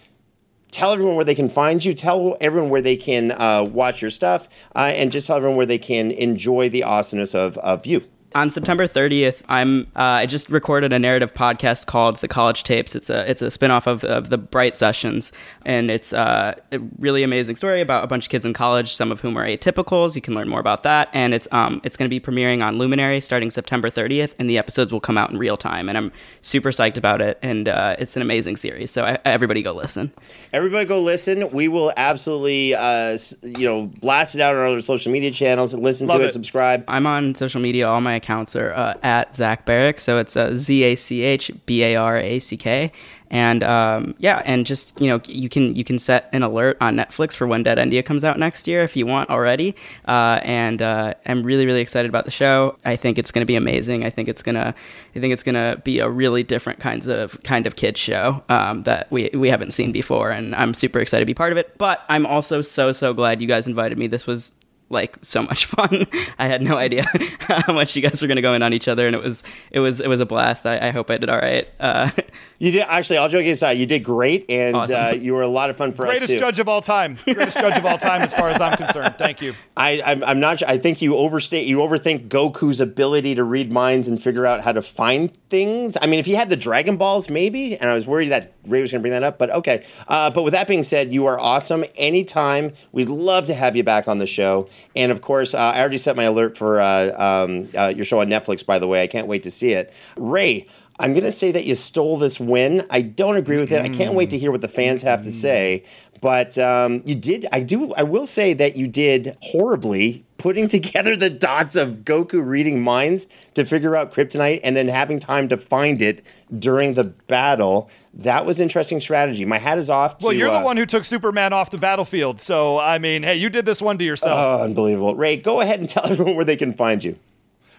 tell everyone where they can find you. Tell everyone where they can uh, watch your stuff, uh, and just tell everyone where they can enjoy the awesomeness of, of you. On September 30th, I'm uh, I just recorded a narrative podcast called The College Tapes. It's a it's a spinoff of, of the Bright Sessions, and it's uh, a really amazing story about a bunch of kids in college, some of whom are atypicals. You can learn more about that, and it's um it's going to be premiering on Luminary starting September 30th, and the episodes will come out in real time. And I'm super psyched about it, and uh, it's an amazing series. So I, everybody go listen. Everybody go listen. We will absolutely, uh, you know, blast it out on our other social media channels and listen Love to it, it. subscribe. I'm on social media. All my accounts are uh, at Zach Barack, so it's uh, Z A C H B A R A C K, and um, yeah, and just you know, you can you can set an alert on Netflix for when Dead End comes out next year if you want already. Uh, and uh, I'm really really excited about the show. I think it's going to be amazing. I think it's gonna I think it's gonna be a really different kinds of kind of kids show um, that we we haven't seen before, and I'm super excited to be part of it. But I'm also so so glad you guys invited me. This was like so much fun. I had no idea how much you guys were going to go in on each other, and it was it was it was a blast. I, I hope I did all right. Uh, You did actually. All joking aside, you did great, and Awesome. uh, you were a lot of fun for us Greatest judge of all time. Greatest judge of all time, as far as I'm concerned. Thank you. I, I'm, I'm not. I think you overstate. You overthink Goku's ability to read minds and figure out how to find things. I mean, if he had the Dragon Balls, maybe. And I was worried that Ray was going to bring that up, but okay. Uh, but with that being said, you are awesome. Anytime, we'd love to have you back on the show. And of course, uh, I already set my alert for uh, um, uh, your show on Netflix. By the way, I can't wait to see it. Ray. I'm going to say that you stole this win. I don't agree with it. I can't wait to hear what the fans have to say. But um, you did. I do. I will say that you did horribly putting together the dots of Goku reading minds to figure out kryptonite and then having time to find it during the battle. That was interesting strategy. My hat is off. To, Well, you're uh, the one who took Superman off the battlefield. So, I mean, hey, you did this one to yourself. Oh, unbelievable. Ray, go ahead and tell everyone where they can find you.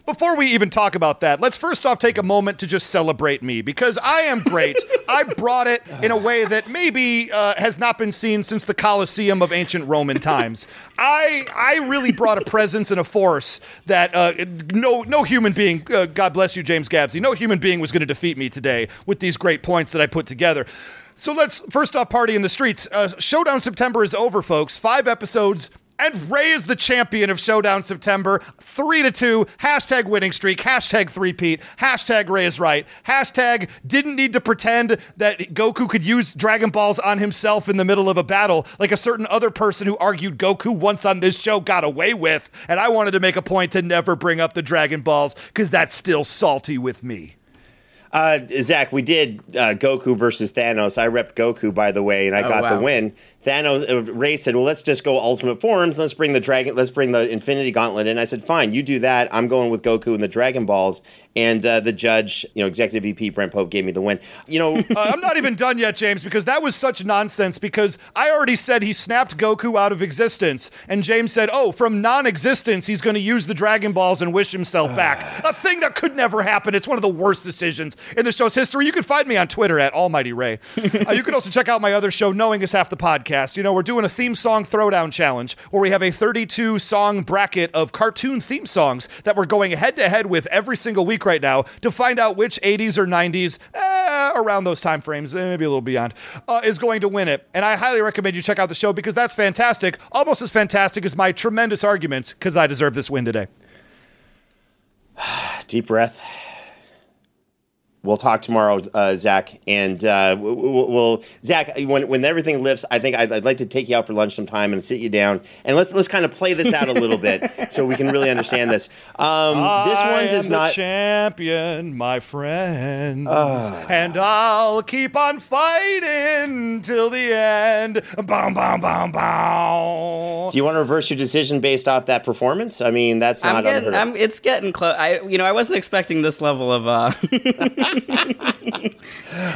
Before we even talk about that, let's first off take a moment to just celebrate me because I am great. I brought it in a way that maybe uh, has not been seen since the Colosseum of ancient Roman times. I I really brought a presence and a force that uh, no no human being, uh, God bless you, James Gabsy, no human being was going to defeat me today with these great points that I put together. So let's first off party in the streets. Uh, Showdown September is over, folks. Five episodes. And Ray is the champion of Showdown September. Three to two. Hashtag winning streak. Hashtag three-peat. Hashtag Ray is right. Hashtag didn't need to pretend that Goku could use Dragon Balls on himself in the middle of a battle, like a certain other person who argued Goku once on this show got away with. And I wanted to make a point to never bring up the Dragon Balls because that's still salty with me. Uh, Zach, we did uh, Goku versus Thanos. I repped Goku, by the way, and I Oh, got the win. Thanos, uh, Ray said, "Well, let's just go Ultimate Forms. Let's bring the dragon. Let's bring the Infinity Gauntlet." in." I said, "Fine, you do that. I'm going with Goku and the Dragon Balls." And uh, the judge, you know, Executive VP Brent Pope gave me the win. You know, Uh, I'm not even done yet, James, because that was such nonsense. Because I already said he snapped Goku out of existence, and James said, "Oh, from non-existence, he's going to use the Dragon Balls and wish himself back." A thing that could never happen. It's one of the worst decisions in the show's history. You can find me on Twitter at Almighty Ray. Uh, you can also check out my other show, Knowing Is Half the Podcast. You know, we're doing a theme song throwdown challenge where we have a 32 song bracket of cartoon theme songs that we're going head to head with every single week right now to find out which 80s or 90s, eh, around those time frames, eh, maybe a little beyond, uh, is going to win it. And I highly recommend you check out the show because that's fantastic, almost as fantastic as my tremendous arguments because I deserve this win today. deep breath. We'll talk tomorrow, uh, Zach, and uh, we'll, we'll Zach. When when everything lifts, I think I'd, I'd like to take you out for lunch sometime and sit you down and let's let's kind of play this out a little bit so we can really understand this. Um, this I one am does the not. champion, my friends, Ah. and I'll keep on fighting till the end. Bow, bow, bow, bow. do you want to reverse your decision based off that performance? I mean, that's I'm not getting, unheard. I'm, it's getting close. I, you know, I wasn't expecting this level of. Uh,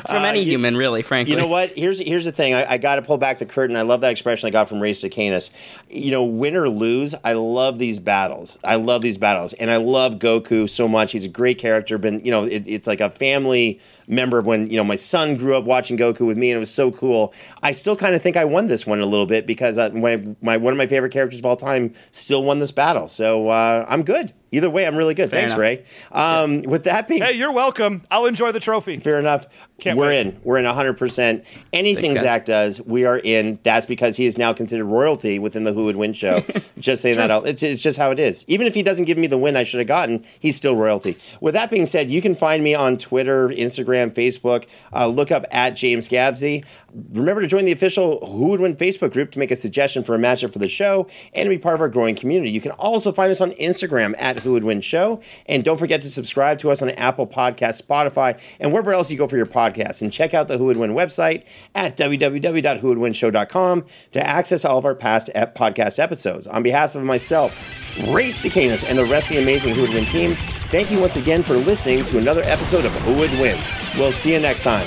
from any human, really, frankly. You know what? Here's here's the thing. I, I got to pull back the curtain. I love that expression I got from Ray Stacanis. You know, win or lose, I love these battles. I love these battles, and I love Goku so much. He's a great character. Been you know, it, it's like a family member when you know my son grew up watching Goku with me, and it was so cool. I still kind of think I won this one a little bit because uh, my, my one of my favorite characters of all time still won this battle. So uh, I'm good. Either way, I'm really good. Fair Thanks, enough. Ray. Um, With that being Hey, you're welcome. I'll enjoy the trophy. Fair enough. Can't We're wait. in. We're in 100%. Anything Thanks. Zach does, we are in. That's because he is now considered royalty within the Who Would Win show. just saying that out. It's, it's just how it is. Even if he doesn't give me the win I should have gotten, he's still royalty. With that being said, you can find me on Twitter, Instagram, Facebook. Uh, look up at James Gabsy. Remember to join the official Who Would Win Facebook group to make a suggestion for a matchup for the show and to be part of our growing community. You can also find us on Instagram at Who Would Win Show. And don't forget to subscribe to us on Apple Podcasts, Spotify, and wherever else you go for your podcasts. And check out the Who Would Win website at www.whowouldwinshow.com to access all of our past ep- podcast episodes. On behalf of myself, Ray Stacanis, and the rest of the amazing Who Would Win team, thank you once again for listening to another episode of Who Would Win. We'll see you next time.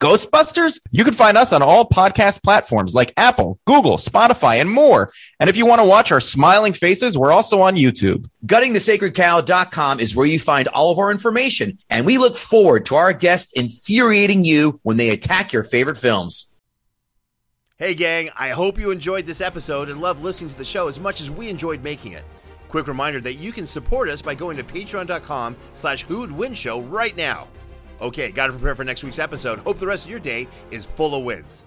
Ghostbusters. You can find us on all podcast platforms like Apple, Google, Spotify, and more. And if you want to watch our smiling faces, we're also on YouTube. GuttingTheSacredCow.com is where you find all of our information, and we look forward to our guests infuriating you when they attack your favorite films. Hey, gang, I hope you enjoyed this episode and loved listening to the show as much as we enjoyed making it. Quick reminder that you can support us by going to patreon.com slash who'd win show right now. Okay, gotta prepare for next week's episode. Hope the rest of your day is full of wins.